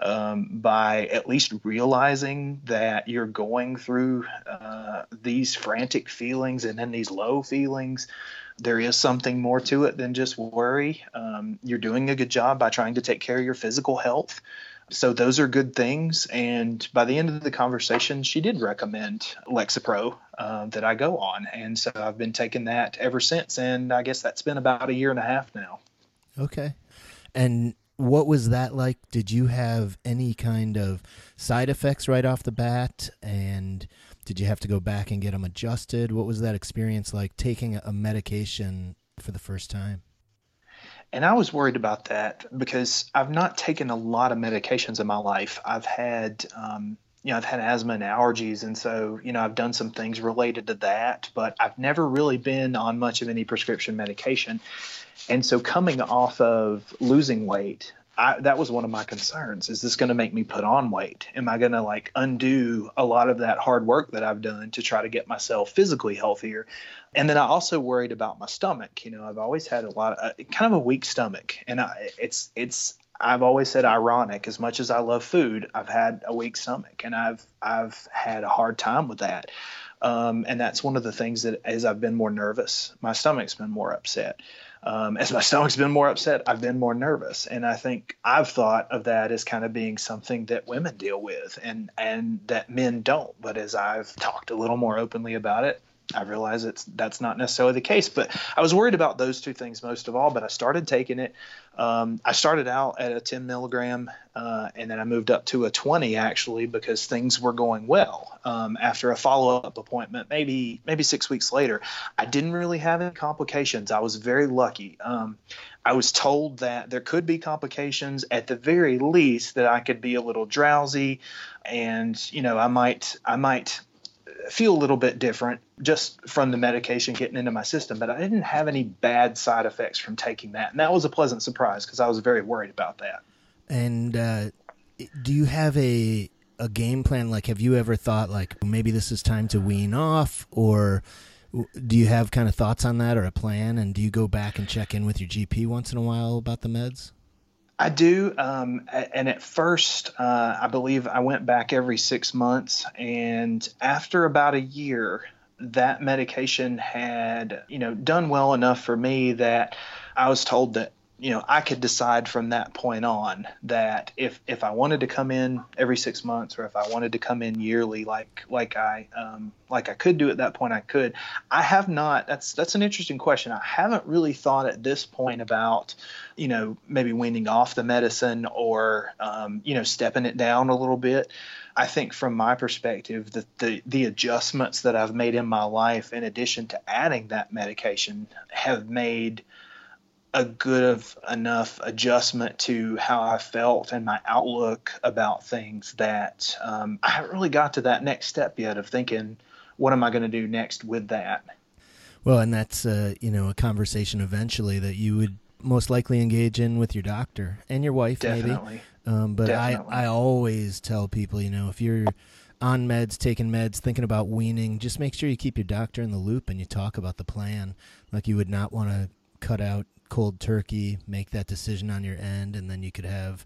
um, by at least realizing that you're going through uh, these frantic feelings and then these low feelings. There is something more to it than just worry. Um, you're doing a good job by trying to take care of your physical health so those are good things. And by the end of the conversation, she did recommend Lexapro uh, that I go on, and so I've been taking that ever since. And I guess that's been about a year and a half now. Okay, and what was that like? Did you have any kind of side effects right off the bat? And did you have to go back and get them adjusted? What was that experience like taking a medication for the first time? And I was worried about that because I've not taken a lot of medications in my life. I've had, um, you know, I've had asthma and allergies, and so you know, I've done some things related to that, but I've never really been on much of any prescription medication. And so, coming off of losing weight, I, that was one of my concerns. Is this going to make me put on weight? Am I going to like undo a lot of that hard work that I've done to try to get myself physically healthier? And then I also worried about my stomach. You know, I've always had a lot of uh, kind of a weak stomach, and I, it's it's I've always said ironic. As much as I love food, I've had a weak stomach, and I've I've had a hard time with that. Um, and that's one of the things that as I've been more nervous, my stomach's been more upset um, as my stomach's been more upset, I've been more nervous, and I think I've thought of that as kind of being something that women deal with, and and that men don't. But as I've talked a little more openly about it, I realize it's that's not necessarily the case, but I was worried about those two things most of all. But I started taking it. Um, I started out at a 10 milligram, uh, and then I moved up to a 20 actually because things were going well. Um, after a follow-up appointment, maybe maybe six weeks later, I didn't really have any complications. I was very lucky. Um, I was told that there could be complications at the very least that I could be a little drowsy, and you know I might I might feel a little bit different just from the medication getting into my system, but I didn't have any bad side effects from taking that. And that was a pleasant surprise because I was very worried about that. And uh, do you have a a game plan? Like, have you ever thought like maybe this is time to wean off, or do you have kind of thoughts on that or a plan? And do you go back and check in with your GP once in a while about the meds? I do. Um, and at first, uh, I believe I went back every six months. And after about a year, that medication had, you know, done well enough for me that I was told that you know, I could decide from that point on that if if I wanted to come in every six months or if I wanted to come in yearly, like like I um, like I could do at that point, I could. I have not. That's that's an interesting question. I haven't really thought at this point about, you know, maybe weaning off the medicine or um, you know stepping it down a little bit. I think from my perspective that the the adjustments that I've made in my life, in addition to adding that medication, have made a good of enough adjustment to how I felt and my outlook about things that um, I haven't really got to that next step yet of thinking, what am I going to do next with that? Well, and that's uh, you know a conversation eventually that you would most likely engage in with your doctor and your wife, Definitely. maybe. Um, but Definitely. I, I always tell people, you know, if you're on meds, taking meds, thinking about weaning, just make sure you keep your doctor in the loop and you talk about the plan. Like you would not want to cut out cold turkey, make that decision on your end, and then you could have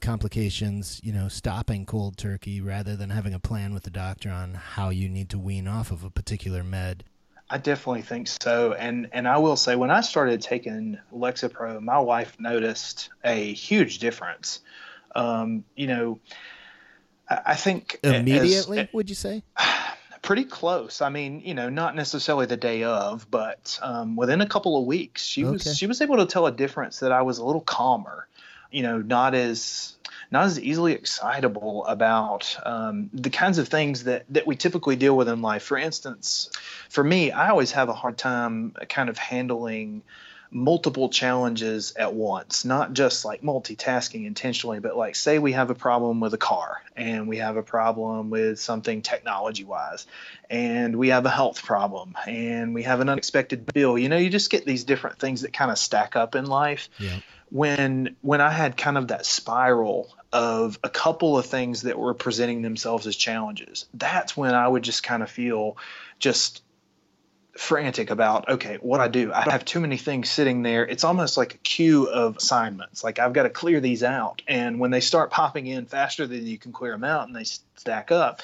complications, you know, stopping cold turkey rather than having a plan with the doctor on how you need to wean off of a particular med. I definitely think so. And and I will say when I started taking Lexapro, my wife noticed a huge difference. Um, you know, I, I think as- Immediately, would you say? pretty close. I mean, you know, not necessarily the day of, but um, within a couple of weeks, she Okay. was she was able to tell a difference that I was a little calmer. You know, not as not as easily excitable about um, the kinds of things that that we typically deal with in life. For instance, for me, I always have a hard time kind of handling multiple challenges at once, not just like multitasking intentionally, but like say we have a problem with a car and we have a problem with something technology wise and we have a health problem and we have an unexpected bill. You know, you just get these different things that kind of stack up in life Yeah. when when I had kind of that spiral of a couple of things that were presenting themselves as challenges, that's when I would just kind of feel just frantic about okay what I do I have too many things sitting there it's almost like a queue of assignments like I've got to clear these out and when they start popping in faster than you can clear them out and they stack up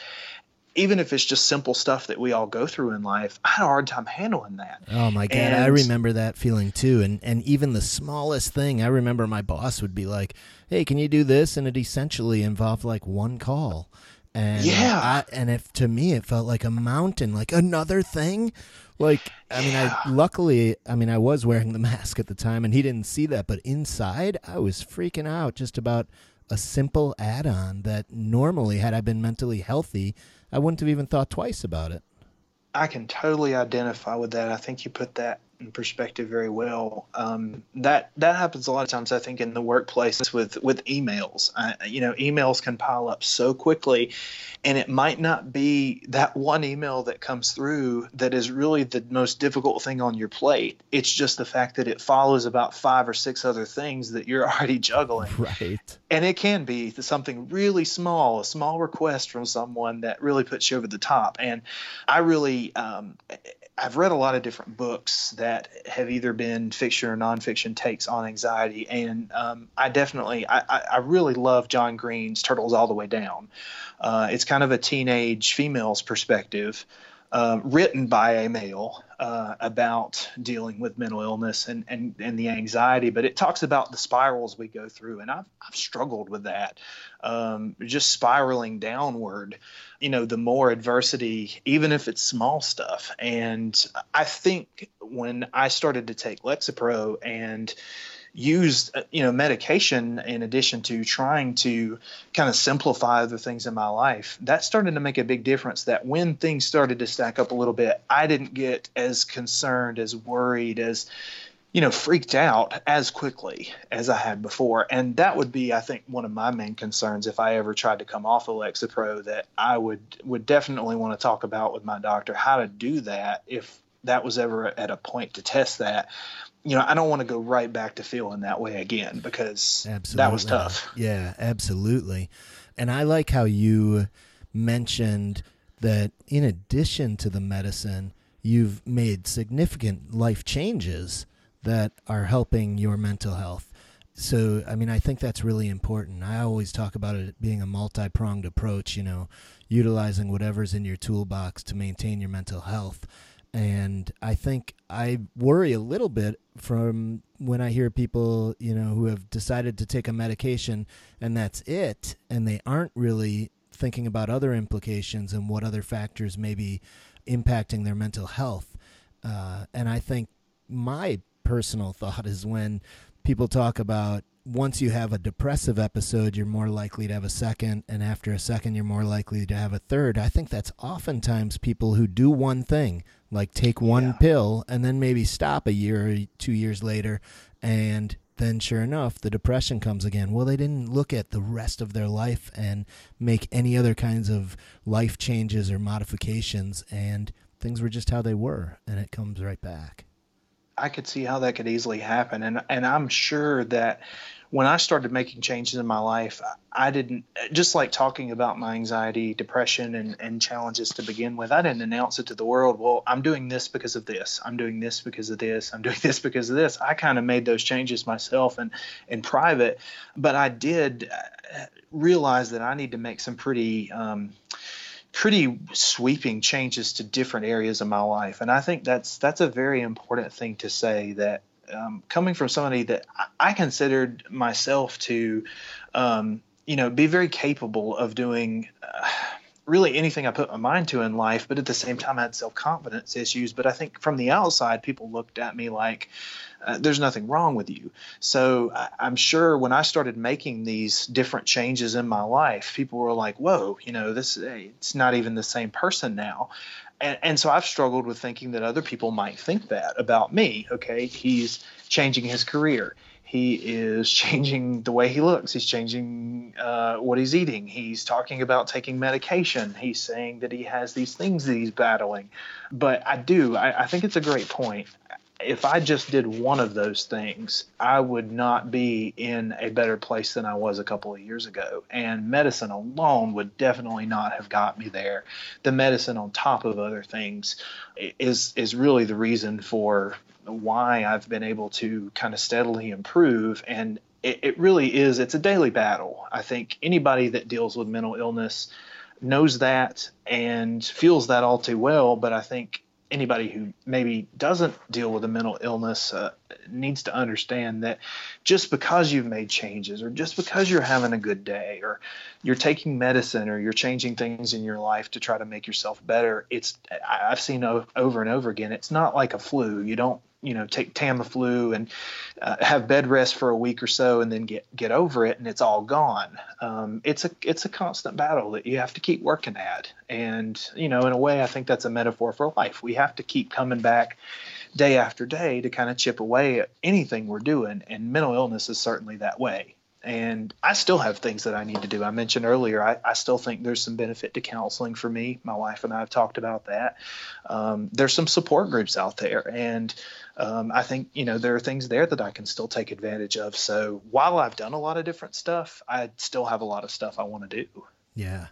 even if it's just simple stuff that we all go through in life I had a hard time handling that Oh my god, I remember that feeling too. And and even the smallest thing, I remember my boss would be like, "Hey, can you do this?" And it essentially involved like one call. And uh, Yeah. I, and if to me it felt like a mountain, like another thing. Like I mean, I luckily, I mean, I was wearing the mask at the time, and he didn't see that. But inside, I was freaking out just about a simple add-on that normally, had I been mentally healthy, I wouldn't have even thought twice about it. I can totally identify with that. I think you put that in perspective very well. Um, that that happens a lot of times. I think in the workplace with with emails. I, you know, emails can pile up so quickly, and it might not be that one email that comes through that is really the most difficult thing on your plate. It's just the fact that it follows about five or six other things that you're already juggling Right. and it can be something really small, a small request from someone that really puts you over the top. And I really, um, I've read a lot of different books that have either been fiction or nonfiction takes on anxiety, and um, I definitely, I, I, really love John Green's Turtles All the Way Down. Uh, it's kind of a teenage female's perspective. Uh, written by a male uh, about dealing with mental illness and, and, and the anxiety, but it talks about the spirals we go through. And I've, I've struggled with that, um, just spiraling downward, you know, the more adversity, even if it's small stuff. And I think when I started to take Lexapro and used uh, you know medication in addition to trying to kind of simplify other things in my life. That started to make a big difference that when things started to stack up a little bit i didn't get as concerned as worried as you know freaked out as quickly as i had before. And that would be i think one of my main concerns if i ever tried to come off of lexapro that i would would definitely want to talk about with my doctor how to do that if that was ever at a point to test that you know, I don't want to go right back to feeling that way again because Absolutely. that was tough. Yeah, absolutely. And I like how you mentioned that in addition to the medicine, you've made significant life changes that are helping your mental health. So, I mean, I think that's really important. I always talk about it being a multi pronged approach, you know, utilizing whatever's in your toolbox to maintain your mental health. And I think I worry a little bit from when I hear people, you know, who have decided to take a medication and that's it, and they aren't really thinking about other implications and what other factors may be impacting their mental health. Uh, and I think my personal thought is when people talk about once you have a depressive episode, you're more likely to have a second, and after a second, you're more likely to have a third. I think that's oftentimes people who do one thing, like take one Yeah. pill and then maybe stop a year or two years later, and then sure enough, the depression comes again. Well, they didn't look at the rest of their life and make any other kinds of life changes or modifications, and things were just how they were, and it comes right back. I could see how that could easily happen, and and I'm sure that when I started making changes in my life, I didn't just like talking about my anxiety, depression, and, and challenges to begin with. I didn't announce it to the world. Well, I'm doing this because of this. I'm doing this because of this. I'm doing this because of this. I kind of made those changes myself and in private, but I did uh, realize that I need to make some pretty. Um, pretty sweeping changes to different areas of my life. And i think that's that's a very important thing to say that um, coming from somebody that I considered myself to, um, you know, be very capable of doing uh, really anything I put my mind to in life, but at the same time, I had self confidence issues. But I think from the outside, people looked at me like, uh, there's nothing wrong with you. So I, I'm sure when I started making these different changes in my life, people were like, whoa, you know, this, it's not even the same person now and, and so I've struggled with thinking that other people might think that about me. Okay, he's changing his career. He is changing the way he looks. He's changing uh, what he's eating. He's talking about taking medication. He's saying that he has these things that he's battling. But I do, I, I think it's a great point if I just did one of those things, I would not be in a better place than I was a couple of years ago. And medicine alone would definitely not have got me there. The medicine on top of other things is is really the reason for why I've been able to kind of steadily improve and it, it really is it's a daily battle. I think anybody that deals with mental illness knows that and feels that all too well, but I think anybody who maybe doesn't deal with a mental illness uh, needs to understand that just because you've made changes or just because you're having a good day or you're taking medicine or you're changing things in your life to try to make yourself better it's i've seen over and over again it's not like a flu you don't you know take Tamiflu and uh, have bed rest for a week or so and then get get over it and it's all gone. Um, it's a it's a constant battle that you have to keep working at, and you know in a way I think that's a metaphor for life. We have to keep coming back day after day to kind of chip away at anything we're doing, and mental illness is certainly that way and I still have things that I need to do. I mentioned earlier, I, I, still think there's some benefit to counseling for me. My wife and I have talked about that. Um, there's some support groups out there, and um, I think you know there are things there that I can still take advantage of. So while I've done a lot of different stuff, I still have a lot of stuff I want to do. Yeah.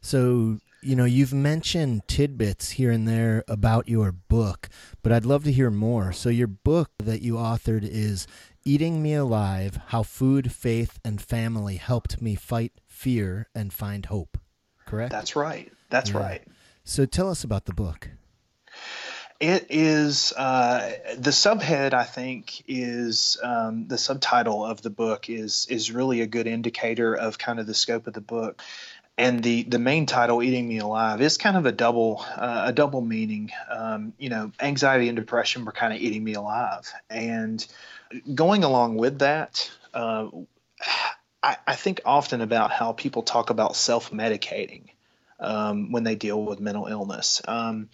So you know you've mentioned tidbits here and there about your book, but I'd love to hear more. So your book that you authored is Eating Me Alive How Food, Faith, and Family Helped Me Fight Fear and Find Hope. Correct? That's right. That's yeah. right. So tell us about the book. It is uh, the subhead. I think is um, the subtitle of the book is is really a good indicator of kind of the scope of the book. And the the main title eating me alive is kind of a double uh, a double meaning. Um, you know anxiety and depression were kind of eating me alive. And going along with that, uh, I, I, think often about how people talk about self medicating um, when they deal with mental illness. Um,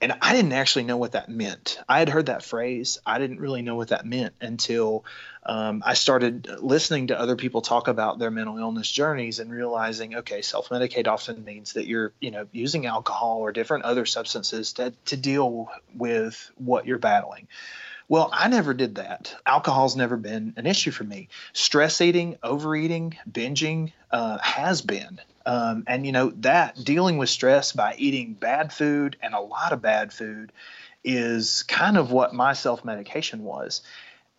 and I didn't actually know what that meant. I had heard that phrase. I didn't really know what that meant until um, I started listening to other people talk about their mental illness journeys and realizing, okay, self-medicate often means that you're, you know, using alcohol or different other substances to, to deal with what you're battling. Well, I never did that. Alcohol's never been an issue for me. Stress eating, overeating, binging uh, has been. Um, and, you know, that dealing with stress by eating bad food and a lot of bad food is kind of what my self medication was.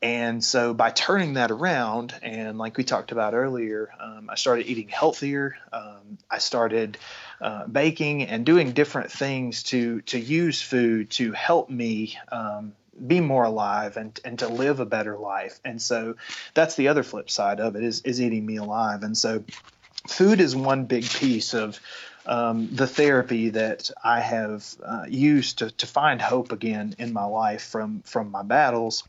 And so by turning that around, and like we talked about earlier, um, I started eating healthier. Um, I started uh, baking and doing different things to to use food to help me um, be more alive and and to live a better life. And so that's the other flip side of it is is eating me alive. And so food is one big piece of um, the therapy that I have uh, used to, to find hope again in my life from from my battles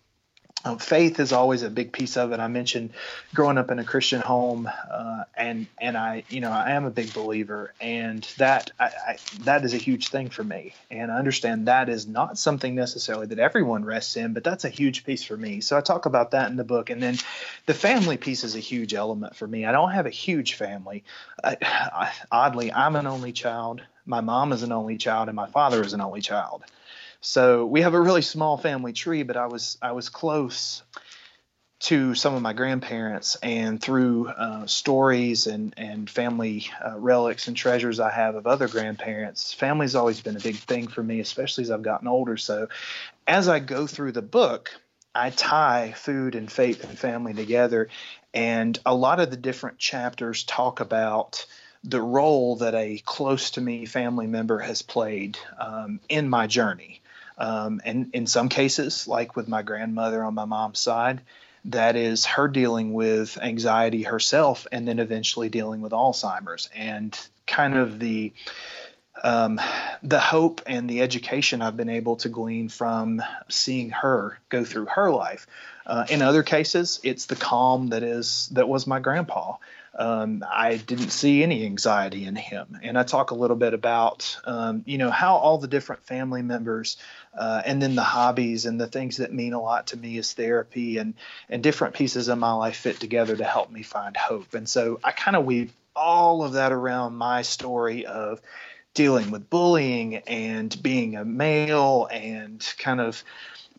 um, faith is always a big piece of it. I mentioned growing up in a Christian home, uh, and and I, you know, I am a big believer, and that I, I, that is a huge thing for me. And I understand that is not something necessarily that everyone rests in, but that's a huge piece for me. So I talk about that in the book, and then the family piece is a huge element for me. I don't have a huge family. I, oddly, I'm an only child. My mom is an only child, and my father is an only child. So we have a really small family tree, but I was I was close to some of my grandparents and through uh, stories and, and family uh, relics and treasures I have of other grandparents. Family's always been a big thing for me, especially as I've gotten older. So as I go through the book, I tie food and faith and family together. And a lot of the different chapters talk about the role that a close to me family member has played um, in my journey. Um, and in some cases, like with my grandmother on my mom's side, that is her dealing with anxiety herself and then eventually dealing with Alzheimer's and kind of the um, the hope and the education I've been able to glean from seeing her go through her life. Uh, in other cases, it's the calm that is that was my grandpa. Um, I didn't see any anxiety in him, and I talk a little bit about um, you know how all the different family members uh, and then the hobbies and the things that mean a lot to me as therapy and and different pieces of my life fit together to help me find hope. And so I kind of weave all of that around my story of dealing with bullying and being a male and kind of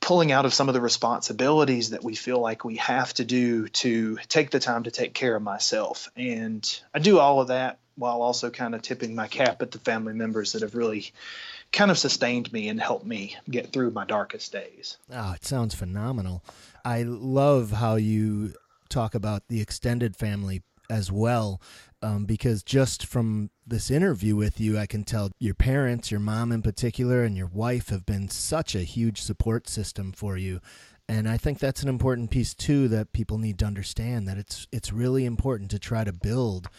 pulling out of some of the responsibilities that we feel like we have to do to take the time to take care of myself. And I do all of that while also kind of tipping my cap at the family members that have really kind of sustained me and helped me get through my darkest days. Oh, it sounds phenomenal. I love how you talk about the extended family as well. Um, because just from this interview with you, I can tell your parents, your mom in particular, and your wife have been such a huge support system for you. And I think that's an important piece too that people need to understand that it's it's really important to try to build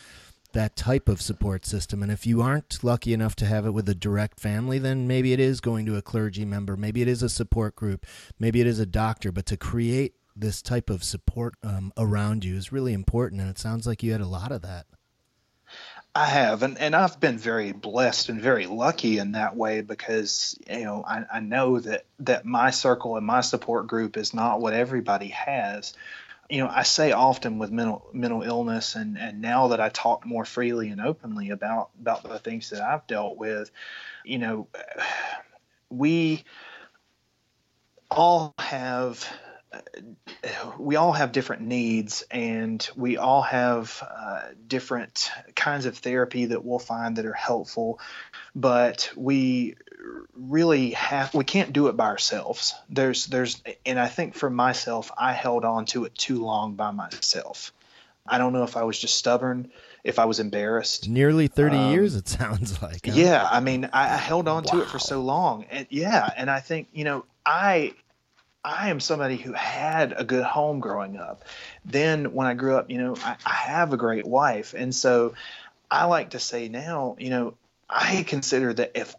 that type of support system. And if you aren't lucky enough to have it with a direct family, then maybe it is going to a clergy member, maybe it is a support group, maybe it is a doctor. But to create this type of support um, around you is really important. And it sounds like you had a lot of that. I have, and, and I've been very blessed and very lucky in that way because you know I, I know that that my circle and my support group is not what everybody has, you know, I say often with mental mental illness, and and now that I talk more freely and openly about about the things that I've dealt with, you know, we all have we all have different needs and we all have uh, different kinds of therapy that we'll find that are helpful. But we really have we can't do it by ourselves. There's there's and i think for myself i held on to it too long by myself. I don't know if i was just stubborn if i was embarrassed. Nearly 30 um, years it sounds like huh? yeah i mean I, I held on wow. to it for so long. And yeah and i think you know i I am somebody who had a good home growing up. Then when I grew up, you know, I, I, have a great wife. And so I like to say now, you know, I consider that if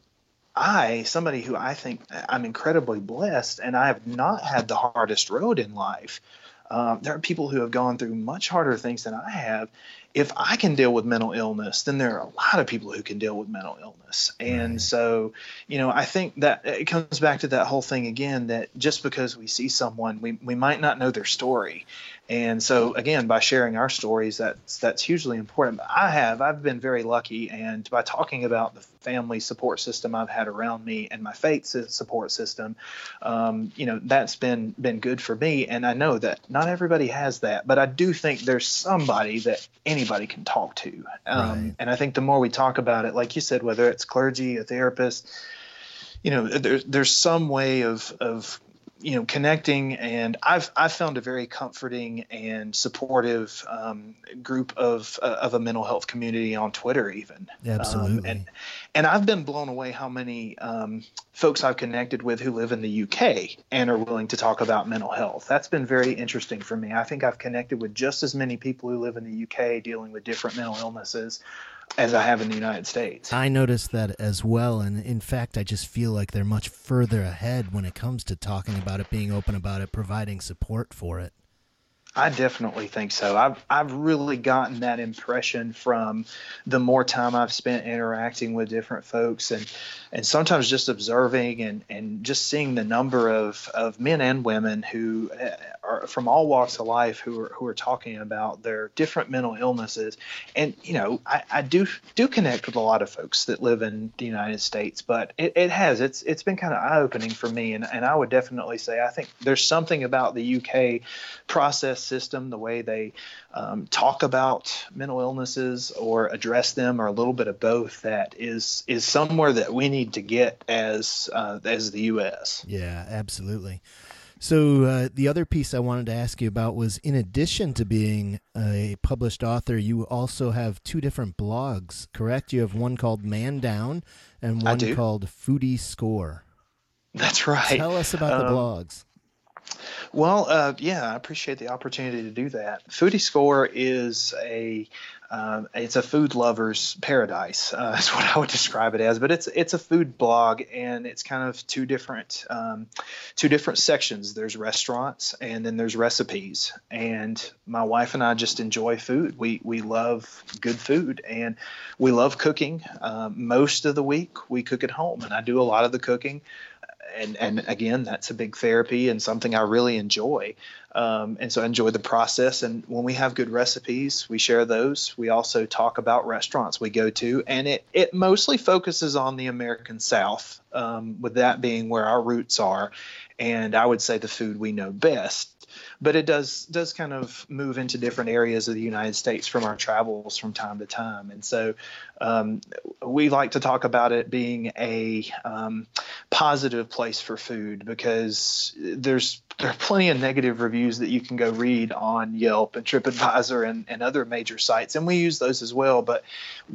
I, somebody who I think I'm incredibly blessed, and I have not had the hardest road in life. Um, there are people who have gone through much harder things than I have. If I can deal with mental illness, then there are a lot of people who can deal with mental illness. And right. so, you know, I think that it comes back to that whole thing again that just because we see someone, we, we might not know their story. And so again, by sharing our stories, that's that's hugely important. But I have I've been very lucky, and by talking about the family support system I've had around me and my faith support system, um, you know, that's been been good for me. And I know that not everybody has that, but I do think there's somebody that anybody can talk to. Um, right. And I think the more we talk about it, like you said, whether it's clergy, a therapist, you know, there's there's some way of of you know connecting and i've i've found a very comforting and supportive um, group of uh, of a mental health community on twitter even. Absolutely. um, and and i've been blown away how many um, folks i've connected with who live in the uk and are willing to talk about mental health. That's been very interesting for me. I think i've connected with just as many people who live in the uk dealing with different mental illnesses as I have in the United States. I noticed that as well. And in fact, I just feel like they're much further ahead when it comes to talking about it, being open about it, providing support for it. I definitely think so. I've I've really gotten that impression from the more time I've spent interacting with different folks and and sometimes just observing and and just seeing the number of of men and women who are from all walks of life who are who are talking about their different mental illnesses, and you know I, I do do connect with a lot of folks that live in the United States, but it, it has it's it's been kind of eye opening for me, and and I would definitely say I think there's something about the UK process system, the way they um, talk about mental illnesses or address them, or a little bit of both, that is is somewhere that we need to get as uh, as the U.S. Yeah, absolutely. So uh, the other piece I wanted to ask you about was, in addition to being a published author, you also have two different blogs, correct? You have one called Man Down and one called Foodie Score. That's right. Tell us about um, the blogs. Well, uh, yeah, I appreciate the opportunity to do that. Foodie Score is a um, it's a food lover's paradise. Uh, is what I would describe it as. But it's it's a food blog, and it's kind of two different um, two different sections. There's restaurants, and then there's recipes. And my wife and I just enjoy food. We we love good food, and we love cooking. Um, most of the week, we cook at home, and I do a lot of the cooking and and again, that's a big therapy and something I really enjoy. Um, and so I enjoy the process. And when we have good recipes, we share those. We also talk about restaurants we go to, and it it mostly focuses on the American South, um, with that being where our roots are, and I would say the food we know best but it does does kind of move into different areas of the United States from our travels from time to time. And so um, we like to talk about it being a um, positive place for food because there's there are plenty of negative reviews that you can go read on Yelp and TripAdvisor and, and other major sites, and we use those as well. But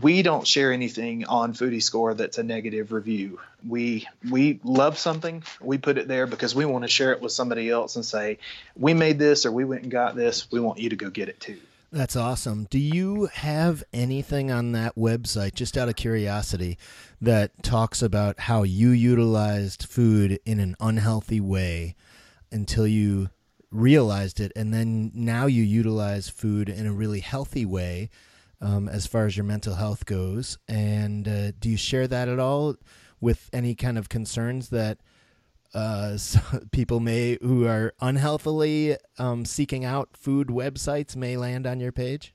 we don't share anything on Foodie Score that's a negative review. We we love something, we put it there because we want to share it with somebody else and say, we made this or we went and got this. We want you to go get it too. That's awesome. Do you have anything on that website, just out of curiosity, that talks about how you utilized food in an unhealthy way until you realized it, and then now you utilize food in a really healthy way um, as far as your mental health goes? And uh, do you share that at all with any kind of concerns that? Uh, people may who are unhealthily um, seeking out food websites may land on your page?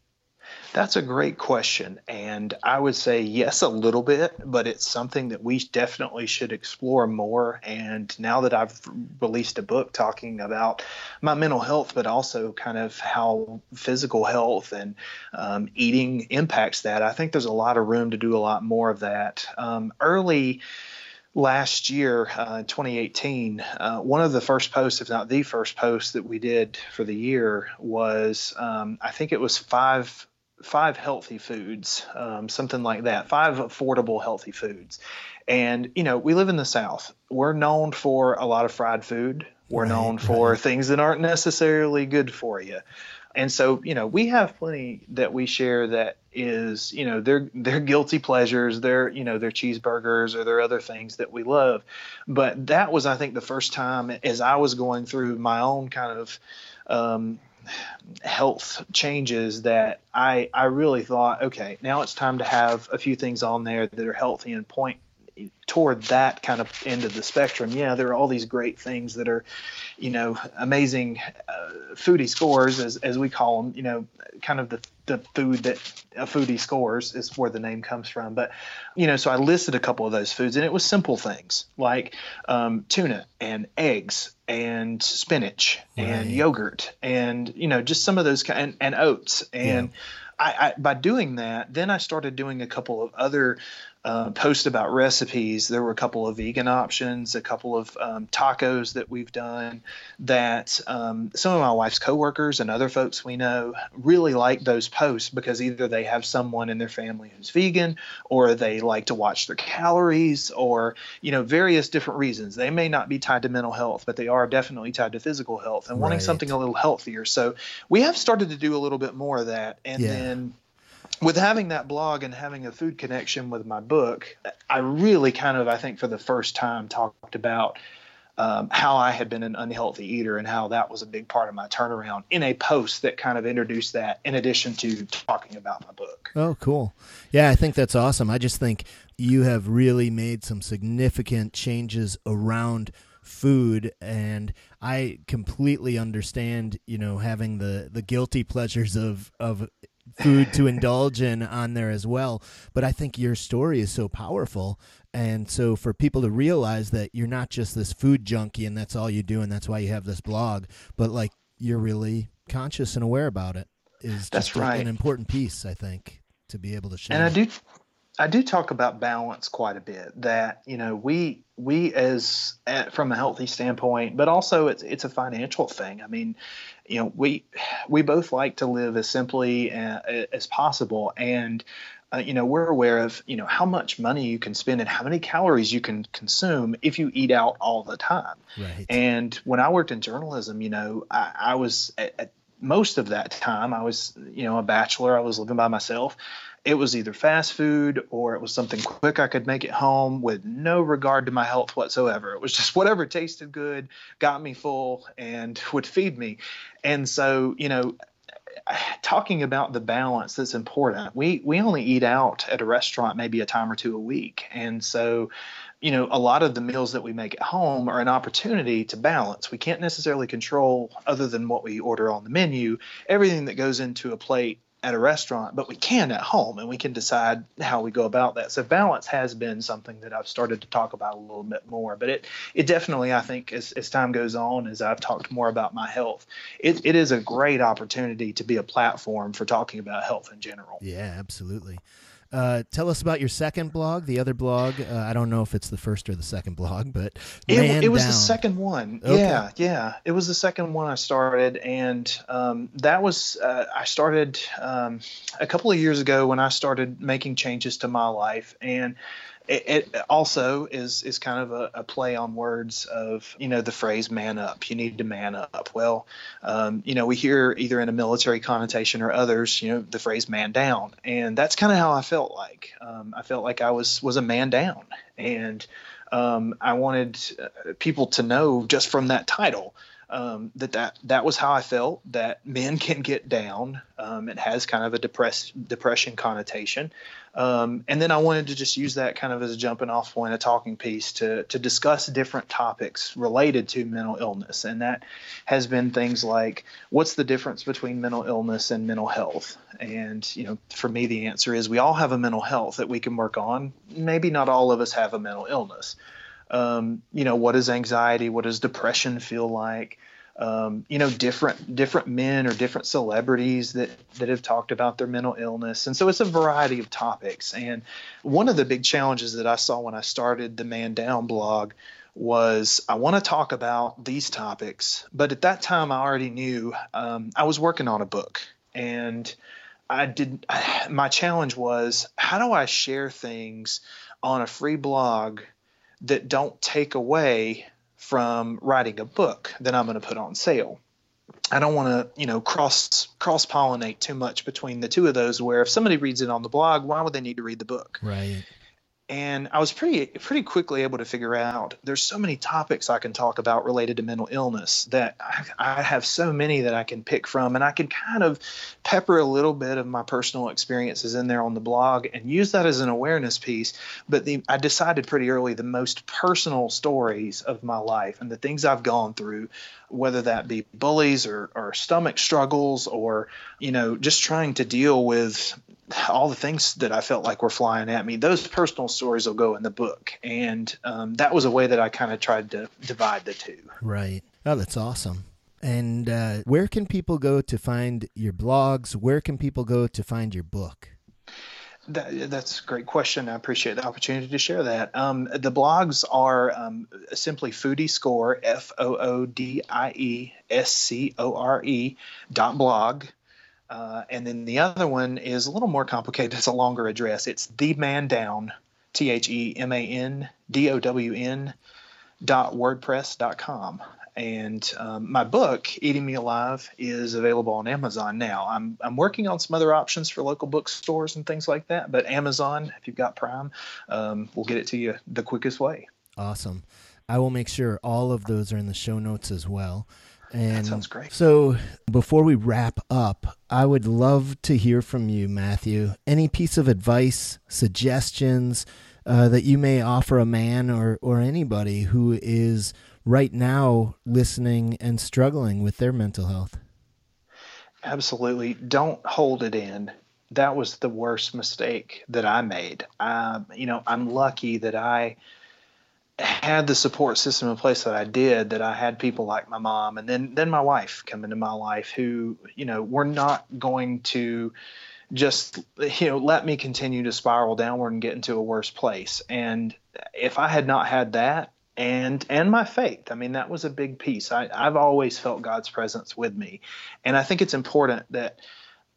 That's a great question. And I would say yes, a little bit, but it's something that we definitely should explore more. And now that I've released a book talking about my mental health, but also kind of how physical health and um, eating impacts that, I think there's a lot of room to do a lot more of that. Um, early, last year, uh, 2018, uh, one of the first posts, if not the first post that we did for the year, was um, I think it was five five healthy foods, um, something like that, five affordable healthy foods. And you know, we live in the South. We're known for a lot of fried food. We're right, known for right. things that aren't necessarily good for you. And so, you know, we have plenty that we share that is, you know, they're they're guilty pleasures, they're, you know, they're cheeseburgers or they're other things that we love. But that was, I think, the first time as I was going through my own kind of um, health changes that I I really thought, okay, now it's time to have a few things on there that are healthy and point toward that kind of end of the spectrum, yeah, there are all these great things that are, you know, amazing uh, foodie scores, as, as we call them, you know, kind of the, the food that a foodie scores is where the name comes from. But, you know, so I listed a couple of those foods and it was simple things like um, tuna and eggs and spinach right. and yogurt and, you know, just some of those kind and, and oats. And yeah. I, I, by doing that, then I started doing a couple of other uh, post about recipes. There were a couple of vegan options, a couple of um, tacos that we've done that um, some of my wife's coworkers and other folks we know really like those posts because either they have someone in their family who's vegan or they like to watch their calories or, you know, various different reasons. They may not be tied to mental health, but they are definitely tied to physical health and wanting right. something a little healthier. So we have started to do a little bit more of that. And yeah. then with having that blog and having a food connection with my book, I really kind of, I think, for the first time, talked about um, how I had been an unhealthy eater and how that was a big part of my turnaround in a post that kind of introduced that, in addition to talking about my book. Oh, cool. Yeah, I think that's awesome. I just think you have really made some significant changes around food and I completely understand, you know, having the the guilty pleasures of of food to indulge in on there as well. But I think your story is so powerful. And so for people to realize that you're not just this food junkie and that's all you do and that's why you have this blog, but like you're really conscious and aware about it is that's right. an important piece, I think, to be able to share. And I do I do talk about balance quite a bit. That you know, we we as from a healthy standpoint, but also it's it's a financial thing. I mean, you know, we we both like to live as simply as, as possible, and uh, you know, we're aware of you know how much money you can spend and how many calories you can consume if you eat out all the time. Right. And when I worked in journalism, you know, I, I was at, at most of that time I was, you know, a bachelor. I was living by myself it was either fast food or it was something quick I could make at home with no regard to my health whatsoever. It was just whatever tasted good, got me full, and would feed me. And so, you know, talking about the balance that's important. We we only eat out at a restaurant maybe a time or two a week, and so you know a lot of the meals that we make at home are an opportunity to balance. We can't necessarily control other than what we order on the menu. Everything that goes into a plate at a restaurant, but we can at home and we can decide how we go about that. So balance has been something that I've started to talk about a little bit more, but it, it definitely, I think as, as time goes on, as I've talked more about my health, it, it is a great opportunity to be a platform for talking about health in general. Yeah, absolutely. Uh, tell us about your second blog, the other blog. Uh, I don't know if it's the first or the second blog, but it, it, was down. the second one. Okay. Yeah, yeah, it was the second one I started, and um, that was uh, I started um, a couple of years ago when I started making changes to my life, and it, it, also is is kind of a, a, play on words of you know the phrase "man up." You need to man up. Well, um, you know we hear either in a military connotation or others, you know, the phrase "man down," and that's kind of how I felt like. Um, I felt like I was was a man down, and um, I wanted uh, people to know just from that title um, that, that that was how I felt. That men can get down. Um, it has kind of a depress, depression connotation, um, and then I wanted to just use that kind of as a jumping off point, a talking piece to to discuss different topics related to mental illness, and that has been things like what's the difference between mental illness and mental health. And you know, for me, the answer is we all have a mental health that we can work on. Maybe not all of us have a mental illness um, you know, what does anxiety, what does depression feel like? Um, you know, different different men or different celebrities that that have talked about their mental illness, and so it's a variety of topics. And one of the big challenges that I saw when I started the Man Down blog was I want to talk about these topics, but at that time I already knew um, I was working on a book, and I did. My challenge was how do I share things on a free blog that don't take away from writing a book that I'm going to put on sale. I don't want to, you know, cross cross pollinate too much between the two of those. Where if somebody reads it on the blog, why would they need to read the book? Right and I was pretty pretty quickly able to figure out there's so many topics I can talk about related to mental illness that I, I, have so many that I can pick from, and I can kind of pepper a little bit of my personal experiences in there on the blog and use that as an awareness piece. But the, I decided pretty early the most personal stories of my life and the things I've gone through, whether that be bullies or, or stomach struggles or you know just trying to deal with all the things that I felt like were flying at me, those personal stories will go in the book. And um, that was a way that I kind of tried to divide the two. Right. Oh, that's awesome. And uh, where can people go to find your blogs? Where can people go to find your book? That, that's a great question. I appreciate the opportunity to share that. Um, the blogs are um, simply Foodie Score, F O O D I E S C O R E dot blog. Uh, and then the other one is a little more complicated. It's a longer address. It's the man down, T H E M A N D O W N dot wordpress dot com. And um, my book, Eating Me Alive, is available on Amazon now. I'm, I'm working on some other options for local bookstores and things like that, but Amazon, if you've got Prime, um, will get it to you the quickest way. Awesome. I will make sure all of those are in the show notes as well. And that sounds great. So before we wrap up, I would love to hear from you, Matthew. Any piece of advice, suggestions uh, that you may offer a man or, or anybody who is right now listening and struggling with their mental health. Absolutely. Don't hold it in. That was the worst mistake that I made. Um, you know, I'm lucky that I had the support system in place that I did, that I had people like my mom and then then my wife come into my life who, you know, were not going to just you know let me continue to spiral downward and get into a worse place. And if I had not had that and and my faith, I mean that was a big piece. I, I've always felt God's presence with me, and I think it's important that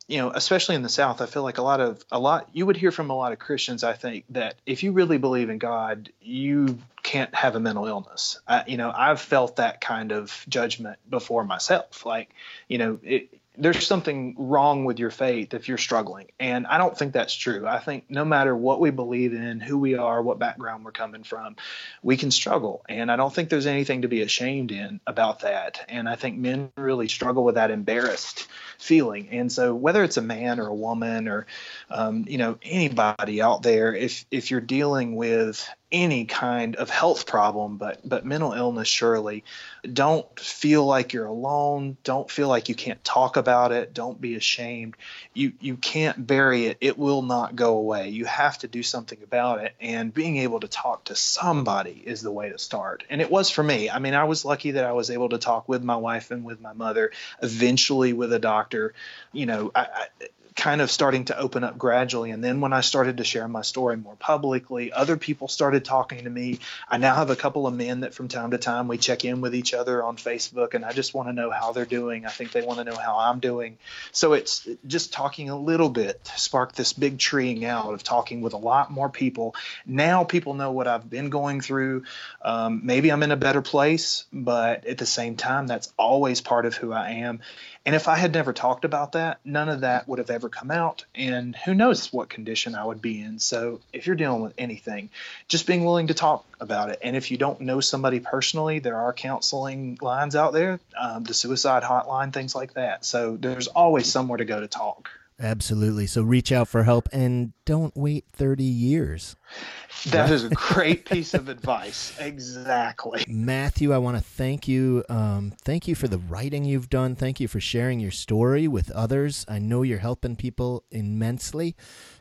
you know, especially in the South, I feel like a lot of a lot you would hear from a lot of Christians. I think that if you really believe in God, you can't have a mental illness. I, you know, I've felt that kind of judgment before myself. Like, you know, it, there's something wrong with your faith if you're struggling. And I don't think that's true. I think no matter what we believe in, who we are, what background we're coming from, we can struggle. And I don't think there's anything to be ashamed in about that. And I think men really struggle with that embarrassed feeling. And so whether it's a man or a woman or um, you know anybody out there, if if you're dealing with any kind of health problem, but but mental illness surely. Don't feel like you're alone. Don't feel like you can't talk about it. Don't be ashamed. You you can't bury it. It will not go away. You have to do something about it. And being able to talk to somebody is the way to start. And it was for me. I mean, I was lucky that I was able to talk with my wife and with my mother, eventually with a doctor. You know, I, I kind of starting to open up gradually. And then when I started to share my story more publicly, other people started talking to me. I now have a couple of men that from time to time we check in with each other on Facebook, and I just want to know how they're doing. I think they want to know how I'm doing. So it's just talking a little bit sparked this big treeing out of talking with a lot more people. Now people know what I've been going through. Um, maybe I'm in a better place, but at the same time, that's always part of who I am. And if I had never talked about that, none of that would have ever come out. And who knows what condition I would be in. So if you're dealing with anything, just being willing to talk about it. And if you don't know somebody personally, there are counseling lines out there, um, the suicide hotline, things like that. So there's always somewhere to go to talk. Absolutely. So reach out for help and don't wait 30 years. That is a great piece of advice. Exactly. Matthew, I want to thank you. Um, thank you for the writing you've done. Thank you for sharing your story with others. I know you're helping people immensely.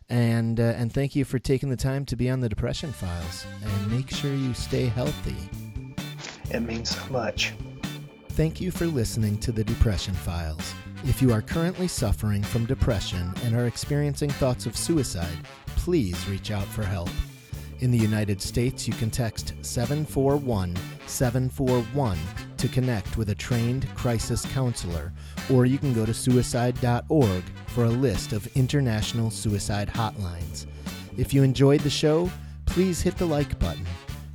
And, uh, and thank you for taking the time to be on the Depression Files. And make sure you stay healthy. It means so much. Thank you for listening to the Depression Files. If you are currently suffering from depression and are experiencing thoughts of suicide, please reach out for help. In the United States, you can text 741 741 to connect with a trained crisis counselor, or you can go to suicide.org for a list of international suicide hotlines. If you enjoyed the show, please hit the like button.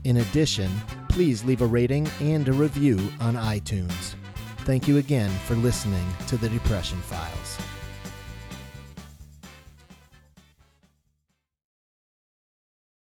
In addition, please leave a rating and a review on iTunes. Thank you again for listening to the Depression Files.